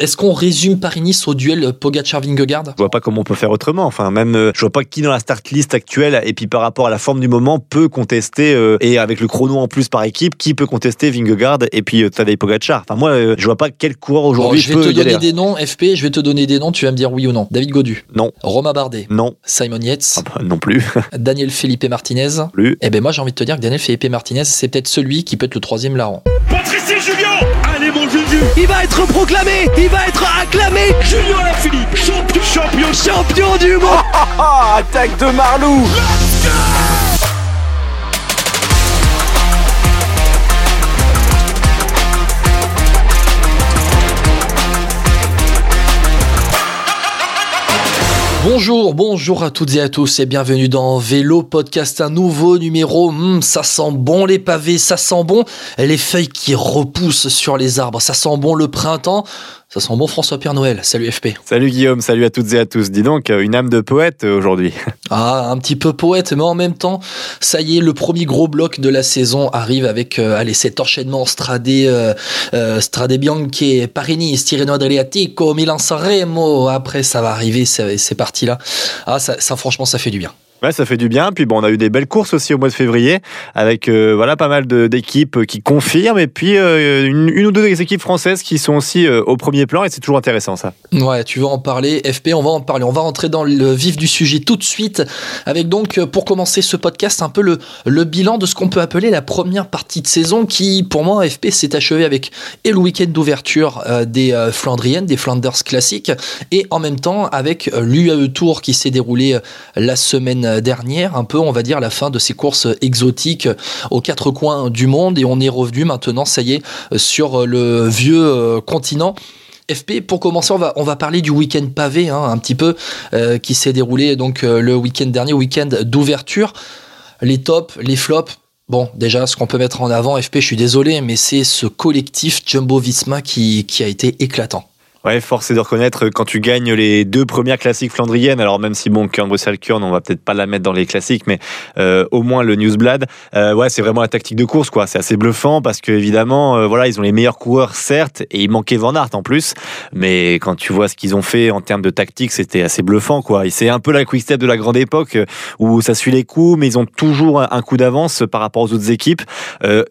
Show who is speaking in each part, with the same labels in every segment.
Speaker 1: Est-ce qu'on résume Paris-Nice au duel Pogacar-Vingegaard?
Speaker 2: Je vois pas comment on peut faire autrement. Enfin, même, euh, je vois pas qui dans la start list actuelle, et puis par rapport à la forme du moment, peut contester, euh, et avec le chrono en plus par équipe, qui peut contester Vingegaard et puis euh, Tadej Pogacar? Enfin, moi, euh, je vois pas quel coureur
Speaker 1: Bon,
Speaker 2: aujourd'hui
Speaker 1: Je vais
Speaker 2: peut
Speaker 1: te donner des noms, FP, je vais te donner des noms, tu vas me dire oui ou non. David Godu,
Speaker 2: Non,
Speaker 1: Romain Bardet,
Speaker 2: non,
Speaker 1: Simon Yates,
Speaker 2: ah bah, non plus,
Speaker 1: Daniel Felipe Martinez.
Speaker 2: plus.
Speaker 1: Eh ben moi j'ai envie de te dire que Daniel Felipe Martinez, c'est peut-être celui qui peut être le troisième larron.
Speaker 3: Patrice Julien
Speaker 4: Il va être proclamé, il va être acclamé.
Speaker 3: Julien Alaphilippe Champion Champion.
Speaker 4: Champion du monde.
Speaker 2: Ah, attaque de Marlou
Speaker 1: Bonjour, bonjour à toutes et à tous et bienvenue dans Vélo Podcast, un nouveau numéro. Hmm, ça sent bon les pavés, ça sent bon les feuilles qui repoussent sur les arbres, ça sent bon le printemps, ça sent bon François Père Noël. Salut FP.
Speaker 2: Salut Guillaume, salut à toutes et à tous. Dis donc, euh, une âme de poète euh, aujourd'hui.
Speaker 1: Ah, un petit peu poète, mais en même temps, ça y est, le premier gros bloc de la saison arrive avec euh, allez, cet enchaînement Strade, euh, euh, Strade Bianche, Paris-Nice, Tirreno Adriatico, Milan-San Remo. Après, ça va arriver, c'est c'est parti là. Ah, ça, ça, franchement, ça fait du bien.
Speaker 2: Ouais, ça fait du bien. Puis bon, on a eu des belles courses aussi au mois de février, avec euh, voilà pas mal d'équipes qui confirment, et puis euh, une, ou deux équipes françaises qui sont aussi euh, au premier plan, et c'est toujours intéressant ça.
Speaker 1: Ouais, tu veux en parler, FP, on va en parler. On va rentrer dans le vif du sujet tout de suite, avec donc, euh, pour commencer ce podcast, un peu le, le bilan de ce qu'on peut appeler la première partie de saison, qui, pour moi, FP, s'est achevé avec et le week-end d'ouverture euh, des euh, Flandriennes, des Flanders classiques, et en même temps avec euh, l'UAE Tour qui s'est déroulé euh, la semaine dernière, un peu, on va dire, la fin de ces courses exotiques aux quatre coins du monde, et on est revenu maintenant, ça y est, sur le vieux euh, continent. FP, pour commencer, on va, parler du week-end pavé, hein, un petit peu, euh, qui s'est déroulé donc euh, le week-end dernier, week-end d'ouverture. Les tops, les flops. Bon, déjà, ce qu'on peut mettre en avant, FP, je suis désolé, mais c'est ce collectif Jumbo Visma qui a été éclatant.
Speaker 2: Ouais, force est de reconnaître euh, quand tu gagnes les deux premières classiques flandriennes, alors même si bon, Kern Bruxelles Kern, on va peut-être pas la mettre dans les classiques, mais euh, au moins le Newsblad, euh, ouais, c'est vraiment la tactique de course, quoi. C'est assez bluffant parce que évidemment, voilà, ils ont les meilleurs coureurs, certes, et il manquait Van Aert en plus, mais quand tu vois ce qu'ils ont fait en termes de tactique, c'était assez bluffant, quoi. C'est un peu la quick step de la grande époque où ça suit les coups, mais ils ont toujours un coup d'avance par rapport aux autres équipes.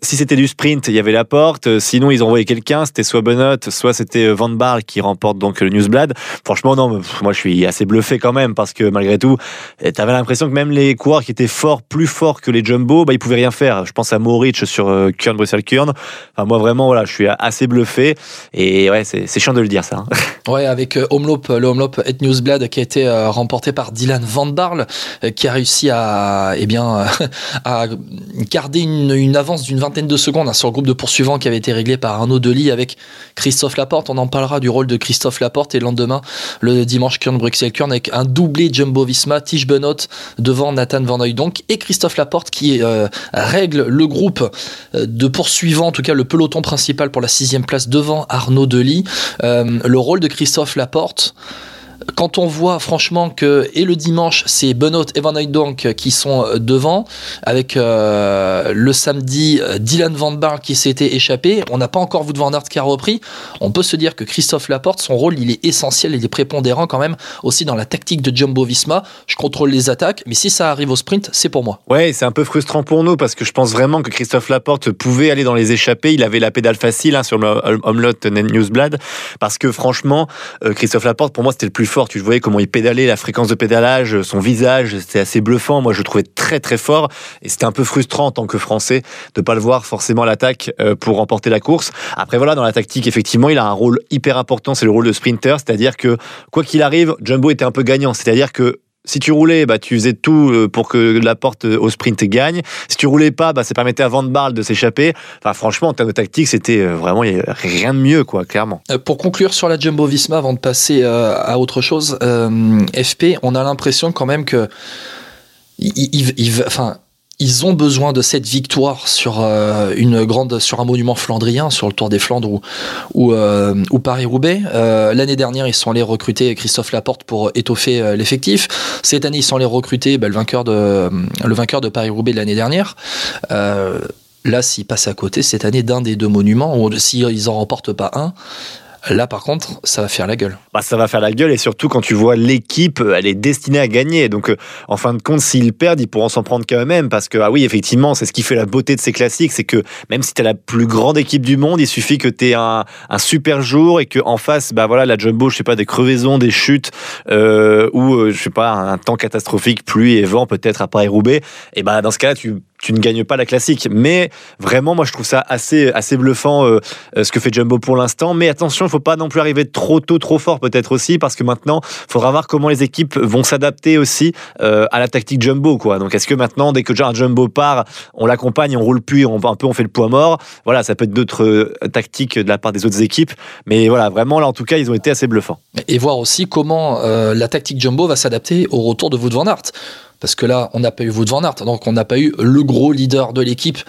Speaker 2: Si c'était du sprint, il y avait la porte. Sinon, ils envoyaient quelqu'un. C'était soit Benoît, soit c'était Van Baarle qui remporte donc le Newsblad. Franchement, non, moi je suis assez bluffé quand même parce que malgré tout, tu avais l'impression que même les coureurs qui étaient forts, plus forts que les Jumbo, bah, ils pouvaient rien faire. Je pense à Moritz sur euh, Kern Bruxelles Kern. Enfin, moi vraiment, voilà, je suis assez bluffé et ouais, c'est chiant de le dire ça. hein.
Speaker 1: Ouais, avec euh, Omloop, le Omloop et Newsblad qui a été euh, remporté par Dylan Van Barle, euh, qui a réussi à, eh bien, à garder une, une avance d'une vingtaine de secondes hein, sur le groupe de poursuivants qui avait été réglé par Arnaud Delis avec Christophe Laporte. On en parlera du rôle de Christophe Laporte et le lendemain, le dimanche, Kern Bruxelles Kern avec un doublé Jumbo Visma, Tige Benoît devant Nathan Van donc et Christophe Laporte qui euh, règle le groupe euh, de poursuivants, en tout cas le peloton principal pour la sixième place devant Arnaud Delis. Euh, le rôle de Christophe Laporte. Quand on voit franchement que et le dimanche c'est Benoît et Van Hooydonk qui sont euh, devant avec euh, le samedi euh, Dylan Van Baarle qui s'était échappé, on n'a pas encore Wout Van Aert qui a repris. On peut se dire que Christophe Laporte son rôle il est essentiel, il est prépondérant quand même aussi dans la tactique de Jumbo Visma. Je contrôle les attaques, mais si ça arrive au sprint, c'est pour moi.
Speaker 2: Ouais, c'est un peu frustrant pour nous parce que je pense vraiment que Christophe Laporte pouvait aller dans les échappées. Il avait la pédale facile hein, sur le Omlot Newsblad parce que franchement, Christophe Laporte, pour moi, c'était le plus fort. Tu voyais comment il pédalait, la fréquence de pédalage, son visage, c'était assez bluffant. Moi, je le trouvais très très fort et c'était un peu frustrant en tant que Français de pas le voir forcément à l'attaque euh, pour remporter la course. Après, voilà, dans la tactique, effectivement, il a un rôle hyper important, c'est le rôle de sprinter, c'est-à-dire que quoi qu'il arrive, Jumbo était un peu gagnant. C'est-à-dire que si tu roulais, bah, tu faisais tout euh, pour que la porte euh, au sprint gagne. Si tu roulais pas, bah, ça permettait à Van Barle de s'échapper. Enfin, franchement, en termes de tactique, c'était euh, vraiment rien de mieux, quoi, clairement.
Speaker 1: Pour conclure sur la Jumbo Visma, avant de passer à autre chose, FP, on a l'impression quand même que ils ont besoin de cette victoire sur euh, une grande, sur un monument flandrien, sur le Tour des Flandres ou, euh, ou Paris-Roubaix. Euh, L'année dernière, ils sont allés recruter Christophe Laporte pour étoffer l'effectif. Cette année, ils sont allés recruter bah, le vainqueur de, le vainqueur de l'année dernière. Là, s'ils passent à côté cette année d'un des deux monuments, ou s'ils en remportent pas un, Là, par contre, ça va faire la gueule.
Speaker 2: Bah, ça va faire la gueule et surtout quand tu vois l'équipe, elle est destinée à gagner. Donc, euh, en fin de compte, s'ils perdent, ils pourront s'en prendre quand même. Parce que, ah oui, effectivement, c'est ce qui fait la beauté de ces classiques. C'est que même si tu es la plus grande équipe du monde, il suffit que tu aies un, un, super jour et qu'en face, bah voilà, la jumbo, je sais pas, des crevaisons, des chutes euh, ou, euh, je sais pas, un temps catastrophique, pluie et vent peut-être à Paris-Roubaix. Et bah, dans ce cas-là, tu tu ne gagnes pas la classique. Mais vraiment, moi, je trouve ça assez, assez bluffant euh, ce que fait Jumbo pour l'instant. Mais attention, il ne faut pas non plus arriver trop tôt, trop fort, peut-être aussi, parce que maintenant, il faudra voir comment les équipes vont s'adapter aussi euh, à la tactique Jumbo. Quoi. Donc, est-ce que maintenant, dès que un Jumbo part, on l'accompagne, on roule plus, on, un peu, on fait le poids mort? Voilà, ça peut être d'autres euh, tactiques de la part des autres équipes. Mais voilà, vraiment, là, en tout cas, ils ont été assez bluffants.
Speaker 1: Et voir aussi comment la tactique Jumbo va s'adapter au retour de Wout van Aert parce que là, on n'a pas eu Wout van Aert, donc on n'a pas eu le gros leader de l'équipe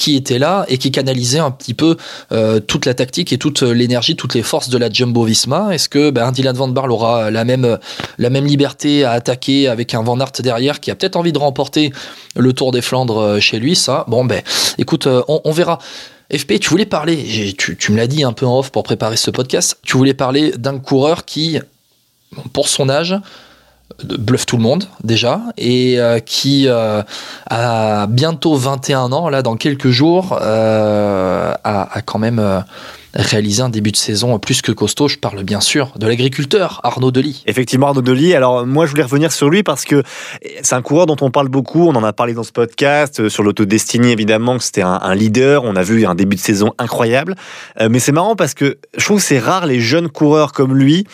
Speaker 1: qui était là et qui canalisait un petit peu euh, toute la tactique et toute l'énergie, toutes les forces de la Jumbo Visma. Est-ce que ben, Dylan Van Barle aura la même, liberté à attaquer avec un Van Aert derrière qui a peut-être envie de remporter le Tour des Flandres euh, chez lui Ça, bon, ben, écoute, euh, on, on verra. FP, tu voulais parler, tu, tu me l'as dit un peu en off pour préparer ce podcast, tu voulais parler d'un coureur qui, pour son âge, bluffe tout le monde déjà et euh, qui euh, a bientôt 21 ans là dans quelques jours euh, a, quand même réalisé un début de saison plus que costaud. Je parle bien sûr de l'agriculteur Arnaud Delis.
Speaker 2: Effectivement, Arnaud Delis. Alors, moi, je voulais revenir sur lui parce que c'est un coureur dont on parle beaucoup. On en a parlé dans ce podcast, euh, sur l'autodestinée, évidemment, que c'était un, leader. On a vu un début de saison incroyable. Euh, mais c'est marrant parce que je trouve que c'est rare les jeunes coureurs comme lui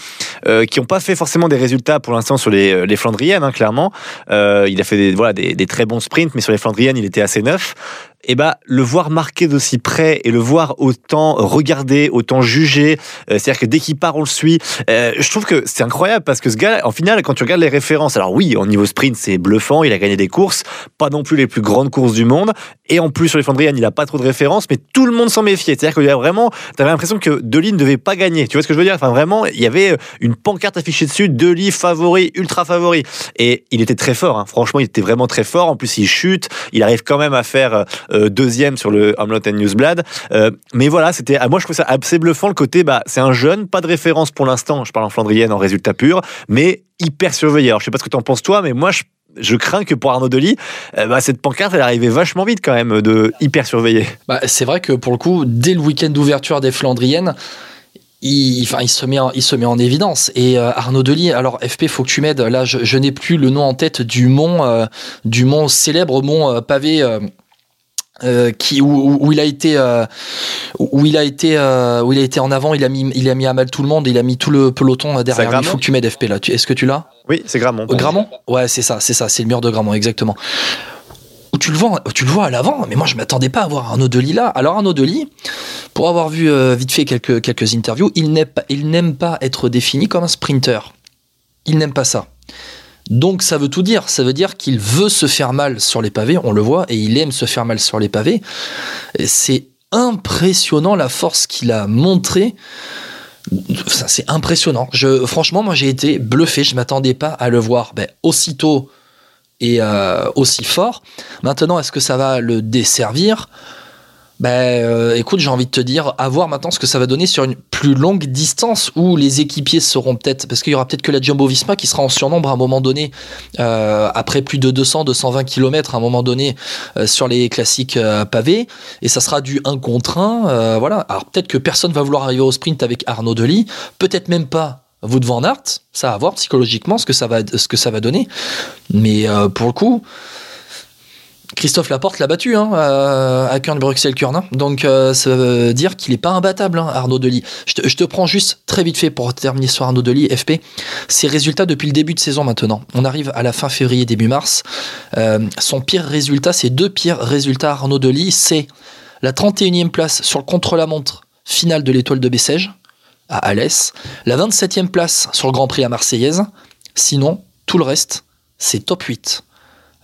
Speaker 2: euh, qui n'ont pas fait forcément des résultats pour l'instant sur les, Flandriennes, hein, clairement. il a fait des, voilà, des, des, très bons sprints, mais sur les Flandriennes, il était assez neuf eh bah, le voir marquer d'aussi près et le voir autant regarder, autant juger, euh, c'est-à-dire que dès qu'il part, on le suit. Euh, je trouve que c'est incroyable parce que ce gars, en final, quand tu regardes les références, alors oui, au niveau sprint, c'est bluffant, il a gagné des courses, pas non plus les plus grandes courses du monde, et en plus sur les Flandriennes, il a pas trop de références, mais tout le monde s'en méfiait. C'est-à-dire qu'il y a vraiment, t'avais l'impression que Deli ne devait pas gagner. Tu vois ce que je veux dire? Enfin, vraiment, il y avait une pancarte affichée dessus, Deli favori, ultra favori, et il était très fort. Hein. Franchement, il était vraiment très fort. En plus, il chute, il arrive quand même à faire euh, deuxième sur le Hamlet Newsblad. Euh, mais voilà, c'était, moi je trouve ça assez bluffant le côté, bah, c'est un jeune, pas de référence pour l'instant, je parle en flandrienne en résultat pur, mais hyper surveillé. Alors je sais pas ce que tu en penses toi, mais moi je crains que pour Arnaud Delis, euh, bah, cette pancarte, elle arrivait vachement vite quand même de hyper surveiller.
Speaker 1: Bah, c'est vrai que pour le coup, dès le week-end d'ouverture des Flandriennes, il, se met en, évidence. Et euh, Arnaud Delis, alors FP, faut que tu m'aides. Là, je, n'ai plus le nom en tête du mont, du mont célèbre mont pavé euh, qui où, où, il a été euh, où il a été euh, où il a été en avant il a mis il a mis à mal tout le monde il a mis tout le peloton derrière il faut que tu m'aides FP là. Est-ce que tu l'as?
Speaker 2: Oui c'est Gramont.
Speaker 1: Gramont? Ouais c'est ça c'est ça c'est le mur de Gramont exactement. Où tu le vois tu le vois à l'avant mais moi je m'attendais pas à voir Arnaud Delis là. Alors Arnaud Delis pour avoir vu vite fait quelques quelques interviews il n'aime pas il n'aime pas être défini comme un sprinter. Il n'aime pas ça donc ça veut tout dire, ça veut dire qu'il veut se faire mal sur les pavés, on le voit, et il aime se faire mal sur les pavés. C'est impressionnant la force qu'il a montrée. C'est impressionnant. Je, franchement, moi j'ai été bluffé, je m'attendais pas à le voir ben, aussitôt et euh, aussi fort. Maintenant, est-ce que ça va le desservir? Ben, euh, écoute, j'ai envie de te dire, à voir maintenant ce que ça va donner sur une plus longue distance où les équipiers seront peut-être, parce qu'il y aura peut-être que la Jumbo Visma qui sera en surnombre à un moment donné, euh, après plus de 200, 220 km à un moment donné euh, sur les classiques pavés, et ça sera du 1 contre 1. voilà. Alors peut-être que personne va vouloir arriver au sprint avec Arnaud Delis, peut-être même pas vous devant Aert, ça à voir psychologiquement ce que ça va, ce que ça va donner. Mais pour le coup, Christophe Laporte l'a battu hein, à Kern Bruxelles Kurn. Hein. Donc euh, ça veut dire qu'il n'est pas imbattable, hein, Arnaud Delis. Je te, je te, prends juste très vite fait pour terminer sur Arnaud Delis, FP. Ses résultats depuis le début de saison maintenant. On arrive à la fin février, début mars. Euh, son pire résultat, ses deux pires résultats Arnaud Delis, c'est la 31e place sur le contre-la-montre finale de l'étoile de Bessèges à Alès, la 27e place sur le Grand Prix à Marseillaise. Sinon, tout le reste, c'est top 8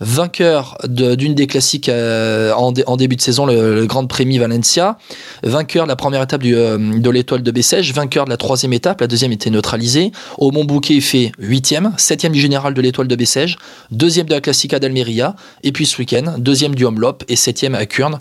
Speaker 1: vainqueur d'une des classiques euh, en, début de saison, le, Grand Prix Valencia, vainqueur de la première étape euh, de l'étoile de Bessèges, vainqueur de la troisième étape, la deuxième était neutralisée. Au Mont Bouquet, fait huitième, septième du général de l'étoile de Bessèges, deuxième de la Classica d'Almeria, et puis ce week-end, deuxième du Homelop et septième à Kurn.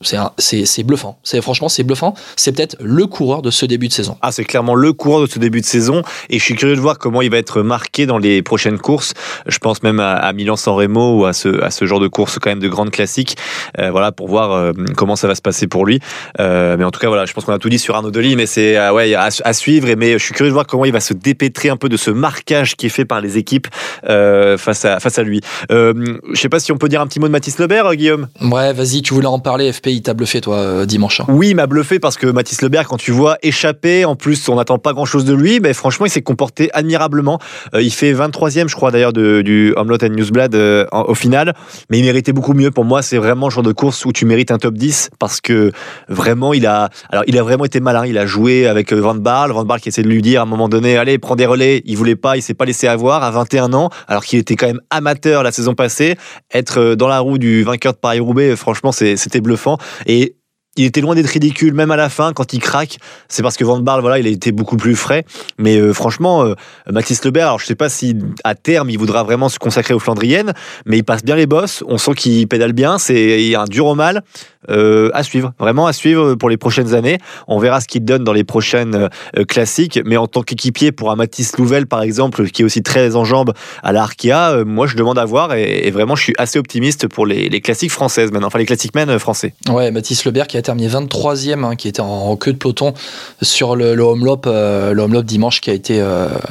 Speaker 1: C'est bluffant. C'est franchement c'est bluffant. C'est peut-être le coureur de ce début de saison.
Speaker 2: Ah, c'est clairement le coureur de ce début de saison et je suis curieux de voir comment il va être marqué dans les prochaines courses. Je pense même à, à Milan-San Remo ou à ce, à ce genre de course quand même de grandes classiques. Euh, voilà, pour voir euh, comment ça va se passer pour lui. Euh, mais en tout cas, voilà, je pense qu'on a tout dit sur Arnaud Delis, mais c'est ouais, à, à suivre. Et, mais je suis curieux de voir comment il va se dépêtrer un peu de ce marquage qui est fait par les équipes face, à, face à lui. Je sais pas si on peut dire un petit mot de Mathis Lebert, Guillaume?
Speaker 1: Ouais, vas-y, tu voulais en parler. FP, il t'a bluffé toi euh, dimanche. hein?
Speaker 2: Oui, il m'a bluffé parce que Mathis Lebert, quand tu vois échapper, en plus on n'attend pas grand-chose de lui, mais franchement il s'est comporté admirablement. Euh, il fait 23e, je crois d'ailleurs, du Homelot and Newsblad euh, au final, mais il méritait beaucoup mieux. Pour moi, c'est vraiment le genre de course où tu mérites un top 10 parce que vraiment il a, alors il a vraiment été malin. Il a joué avec Van Barle, Van Barle qui essaie de lui dire à un moment donné, allez, prends des relais. Il voulait pas, il s'est pas laissé avoir à 21 ans, alors qu'il était quand même amateur la saison passée. Être dans la roue du vainqueur de Paris-Roubaix, franchement, c'était bluffant. Et il était loin d'être ridicule, même à la fin, quand il craque. C'est parce que Van Barle, voilà, il a été beaucoup plus frais. Mais euh, franchement, euh, Mathis Lebert, alors je sais pas si à terme il voudra vraiment se consacrer aux Flandriennes, mais il passe bien les bosses. On sent qu'il pédale bien. C'est il y a un dur au mal. Euh, à suivre, vraiment à suivre pour les prochaines années. On verra ce qu'il donne dans les prochaines euh, classiques. Mais en tant qu'équipier pour un Louvel, par exemple, qui est aussi très en jambes à la Arkea, euh, moi je demande à voir et, vraiment je suis assez optimiste pour les, classiques françaises maintenant, enfin les classiques men français.
Speaker 1: Ouais, Mathis Lebert qui a terminé 23e, hein, qui était en, queue de peloton sur le, le Homelop, le dimanche qui a été,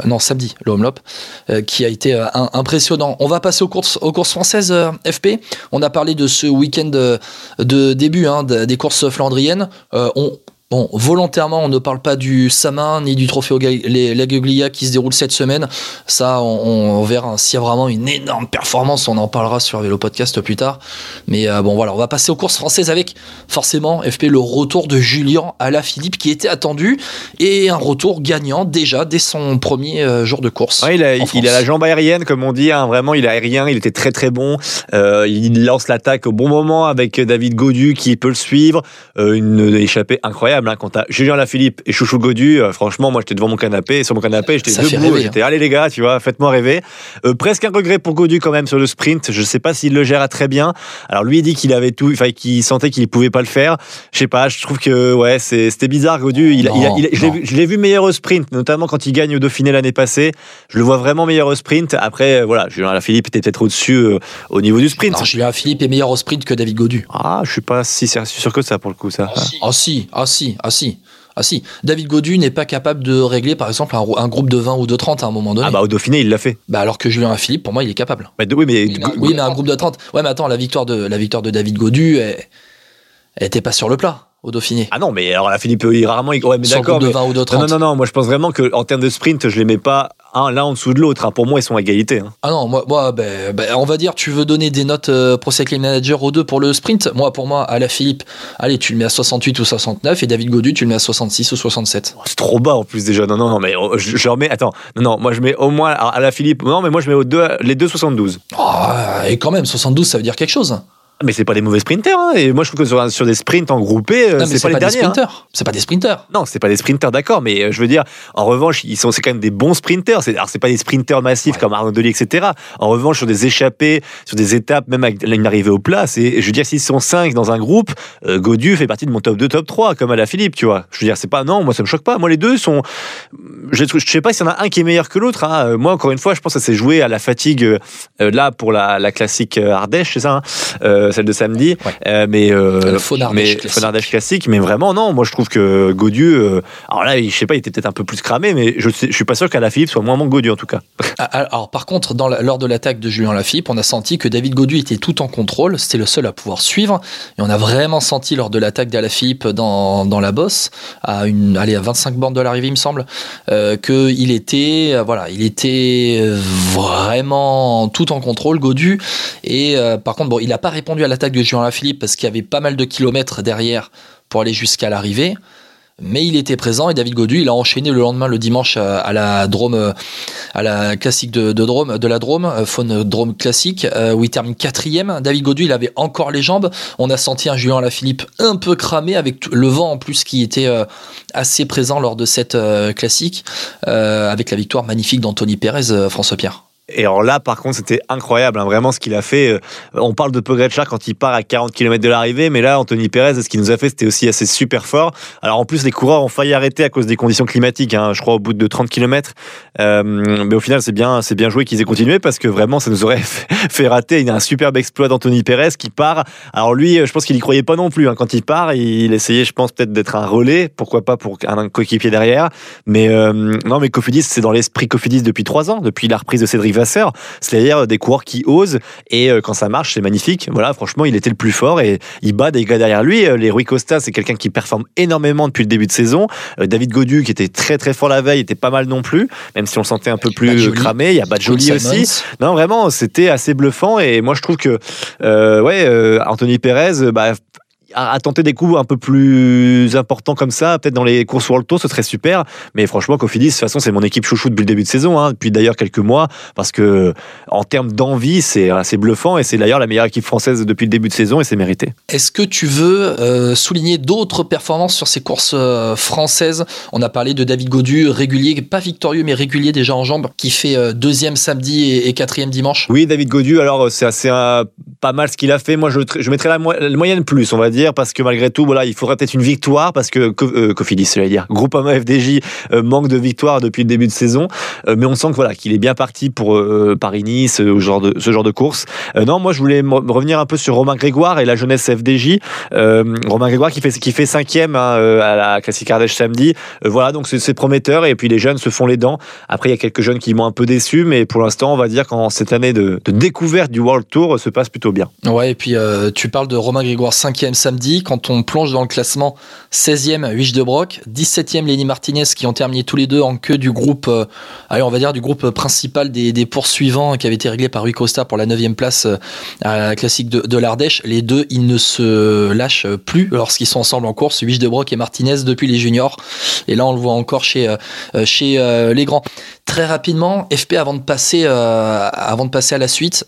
Speaker 1: non samedi, le Homelop, qui a été impressionnant. On va passer aux courses, aux courses françaises FP. On a parlé de ce week-end de, de début hein, de- des courses flandriennes. Euh, on Bon, volontairement, on ne parle pas du Samin ni du trophée au Ga- les- la Guglia qui se déroule cette semaine. Ça, on, on verra s'il y a vraiment une énorme performance. On en parlera sur Vélo Podcast plus tard. Mais euh, bon, voilà, on va passer aux courses françaises avec forcément FP le retour de Julien Alaphilippe qui était attendu et un retour gagnant déjà dès son premier euh, jour de course.
Speaker 2: Ouais, il, a, il la jambe aérienne, comme on dit. hein, vraiment, il est aérien. Il était très très bon. Euh, il lance l'attaque au bon moment avec David Godu qui peut le suivre. Une échappée incroyable. Hein, quand t'as Julien Lafilippe et Chouchou Godu, euh, franchement, moi j'étais devant mon canapé, sur mon canapé, j'étais debout.
Speaker 1: rêver,
Speaker 2: J'étais allez les gars, tu vois, faites-moi rêver. Euh, presque un regret pour Godu quand même sur le sprint. Je sais pas s'il le gère très bien. Alors lui il dit qu'il avait tout, enfin qu'il sentait qu'il pouvait pas le faire. Je sais pas. Je trouve que ouais, c'était bizarre. Godu, il, il il je l'ai
Speaker 1: Non,
Speaker 2: vu- meilleur au sprint, notamment quand il gagne au Dauphiné l'année passée. Je le vois vraiment meilleur au sprint. Après, euh, voilà, Julien Alaphilippe était peut-être au-dessus euh, au niveau du sprint.
Speaker 1: Alors, Julien Alaphilippe est meilleur au sprint que David Godu.
Speaker 2: Ah, je suis pas si sûr sûr que ça pour le coup, ça.
Speaker 1: Ah si, ah si, ah si. Ah si, David Godu n'est pas capable de régler par exemple un, un groupe de 20 ou de 30 à un moment donné.
Speaker 2: Ah bah au Dauphiné, il l'a fait.
Speaker 1: Bah, alors que Julien Alaphilippe, pour moi, il est capable.
Speaker 2: Bah, de- oui, mais
Speaker 1: Oui, mais un groupe de 30. Ouais, mais attends, la victoire de, la victoire de David Godu, elle, elle était pas sur le plat au Dauphiné.
Speaker 2: ah non, mais alors Alaphilippe, il rarement, il... ouais, mais d'accord.
Speaker 1: de
Speaker 2: mais-
Speaker 1: 20 ou de
Speaker 2: Non,
Speaker 1: 30.
Speaker 2: non, non, non, moi je pense vraiment que en termes de sprint, je les mets pas un l'un en dessous de l'autre. hein. Pour moi, ils sont à égalité. hein.
Speaker 1: Ah non, moi, moi ben, ben, on va dire, tu veux donner des notes euh, Pro Cycling Manager aux deux pour le sprint? Moi, pour moi, à la Philippe, allez, tu le mets à 68 ou 69, et David Godu, tu le mets à 66 ou 67.
Speaker 2: Oh, C'est trop bas en plus déjà. Non, non, non, mais oh, je, je remets. Attends, non, non, moi je mets au moins à la Philippe. Non, mais moi je mets aux deux, les deux 72.
Speaker 1: Oh, et quand même, 72, ça veut dire quelque chose.
Speaker 2: Mais c'est pas des mauvais sprinters. hein. Et moi je trouve que sur, sur des sprints en groupé, euh,
Speaker 1: Non, mais
Speaker 2: c'est pas, les
Speaker 1: des
Speaker 2: derniers. hein.
Speaker 1: sprinters. C'est pas des sprinters.
Speaker 2: Non, c'est pas des sprinters, d'accord, mais euh, je veux dire, en revanche, ils sont, c'est quand même des bons sprinters. C'est, alors, c'est pas des sprinters massifs
Speaker 1: Ouais.
Speaker 2: comme Arnaud Delis, etc. En revanche, sur des échappées, sur des étapes, même avec une arrivée au plat, c'est, je veux dire, s'ils sont 5 dans un groupe, euh, Godu fait partie de mon top 2, top 3, comme à la Philippe, tu vois. Je veux dire, c'est pas, non, moi, ça me choque pas. Moi, les deux sont, je, je sais pas s'il y en a un qui est meilleur que l'autre. hein. Euh, Moi, encore une fois, je pense que ça s'est joué à la fatigue, euh, euh, là, pour la, la classique euh, Ardèche, c'est ça, hein Euh, celle de samedi.
Speaker 1: Ouais.
Speaker 2: Euh, mais, euh, mais,
Speaker 1: classique.
Speaker 2: Classique, mais vraiment, non, moi, je trouve que Godu, euh, alors là, je sais pas, il était peut-être un peu plus cramé, mais je, sais- je suis pas sûr qu'à la Philippe soit moins bon que Godu, en tout cas.
Speaker 1: Ah, Alors, par contre, dans la- lors de l'attaque de Julien Lafilippe, on a senti que David Godu était tout en contrôle. C'était le seul à pouvoir suivre. Et on a vraiment senti lors de l'attaque d'Alaphilippe dans, dans la bosse, à une, allez, à 25 bornes de l'arrivée, il me semble, euh, qu'il était, euh, voilà, il était euh, vraiment tout en contrôle, Godu. Et euh, par contre, bon, il n'a pas répondu à l'attaque de Julien Lafilippe parce qu'il y avait pas mal de kilomètres derrière pour aller jusqu'à l'arrivée. Mais il était présent et David Godu, il a enchaîné le lendemain, le dimanche, à, la Drôme, à la classique de, Drôme, de la Drôme, euh, Faune Drôme classique, euh, où il termine quatrième. David Godu, il avait encore les jambes. On a senti un Julien Lafilippe un peu cramé avec le vent en plus qui était euh, assez présent lors de cette classique, avec la victoire magnifique d'Anthony Pérez, François Pierre.
Speaker 2: Et alors là, par contre, c'était incroyable, hein, vraiment ce qu'il a fait. Euh, On parle de Pogacar quand il part à 40 km de l'arrivée, mais là, Anthony Perez, ce qu'il nous a fait, c'était aussi assez super fort. Alors en plus, les coureurs ont failli arrêter à cause des conditions climatiques, hein, je crois au bout de 30 km. Euh, mais au final, c'est bien, c'est bien joué qu'ils aient continué parce que vraiment, ça nous aurait fait, rater. Il y a un superbe exploit d'Anthony Perez qui part. Alors lui, je pense qu'il y croyait pas non plus. hein. Quand il part, il essayait, je pense, peut-être d'être un relais, pourquoi pas pour un coéquipier derrière. Mais euh, non, mais Cofidis, c'est dans l'esprit Cofidis depuis trois ans, depuis la reprise de Cédric Vasseur. C'est-à-dire des coureurs qui osent et euh, quand ça marche, c'est magnifique. Voilà, franchement, il était le plus fort et il bat des gars derrière lui. Euh, Les Rui Costa, c'est quelqu'un qui performe énormément depuis le début de saison. Euh, David Godu, qui était très très fort la veille, était pas mal non plus, même si on le sentait un peu plus
Speaker 1: Badjoli.
Speaker 2: cramé. Il y a Badjoli aussi. Non, vraiment, c'était assez bluffant et moi je trouve que euh, ouais, euh, Anthony Perez, euh, bah, à, à tenter des coups un peu plus importants comme ça, peut-être dans les courses World Tour, ce serait super. Mais franchement, Cofidis, de toute façon, c'est mon équipe chouchou depuis le début de saison, hein, depuis d'ailleurs quelques mois, parce que en termes d'envie, c'est assez bluffant et c'est d'ailleurs la meilleure équipe française depuis le début de saison et c'est mérité.
Speaker 1: Est-ce que tu veux euh, souligner d'autres performances sur ces courses euh, françaises? On a parlé de David Godu, régulier, pas victorieux, mais régulier déjà en jambes, qui fait euh, deuxième samedi et, et quatrième dimanche.
Speaker 2: Oui, David Godu, alors c'est assez euh, pas mal ce qu'il a fait. Moi, je, je mettrais la, mo- la moyenne plus, on va dire, parce que malgré tout, voilà, il faudrait peut-être une victoire, parce que euh, Cofidis, j'allais dire, Groupama FDJ euh, manque de victoire depuis le début de saison, Euh, mais on sent que voilà, qu'il est bien parti pour euh, Paris-Nice, euh, genre de, ce genre de course. Non, moi, je voulais revenir un peu sur Romain Grégoire et la jeunesse FDJ. Romain Grégoire qui fait, qui fait cinquième hein, à la Classique Ardèche samedi. Voilà, donc c'est prometteur, et puis les jeunes se font les dents. Après, il y a quelques jeunes qui m'ont un peu déçu, mais pour l'instant, on va dire qu'en cette année de, découverte du World Tour se passe plutôt bien.
Speaker 1: Ouais, et puis tu parles de Romain Grégoire 5e samedi. Quand on plonge dans le classement, 16e, Huich de Broc, 17e, Lenny Martinez, qui ont terminé tous les deux en queue du groupe, euh, allez, du groupe principal des, poursuivants qui avait été réglé par Rui Costa pour la 9e place euh, à la classique de, l'Ardèche. Les deux, ils ne se lâchent plus lorsqu'ils sont ensemble en course, Huich de Broc et Martinez depuis les juniors. Et là, on le voit encore chez, euh, les grands. Très rapidement, FP avant de passer, avant de passer à la suite,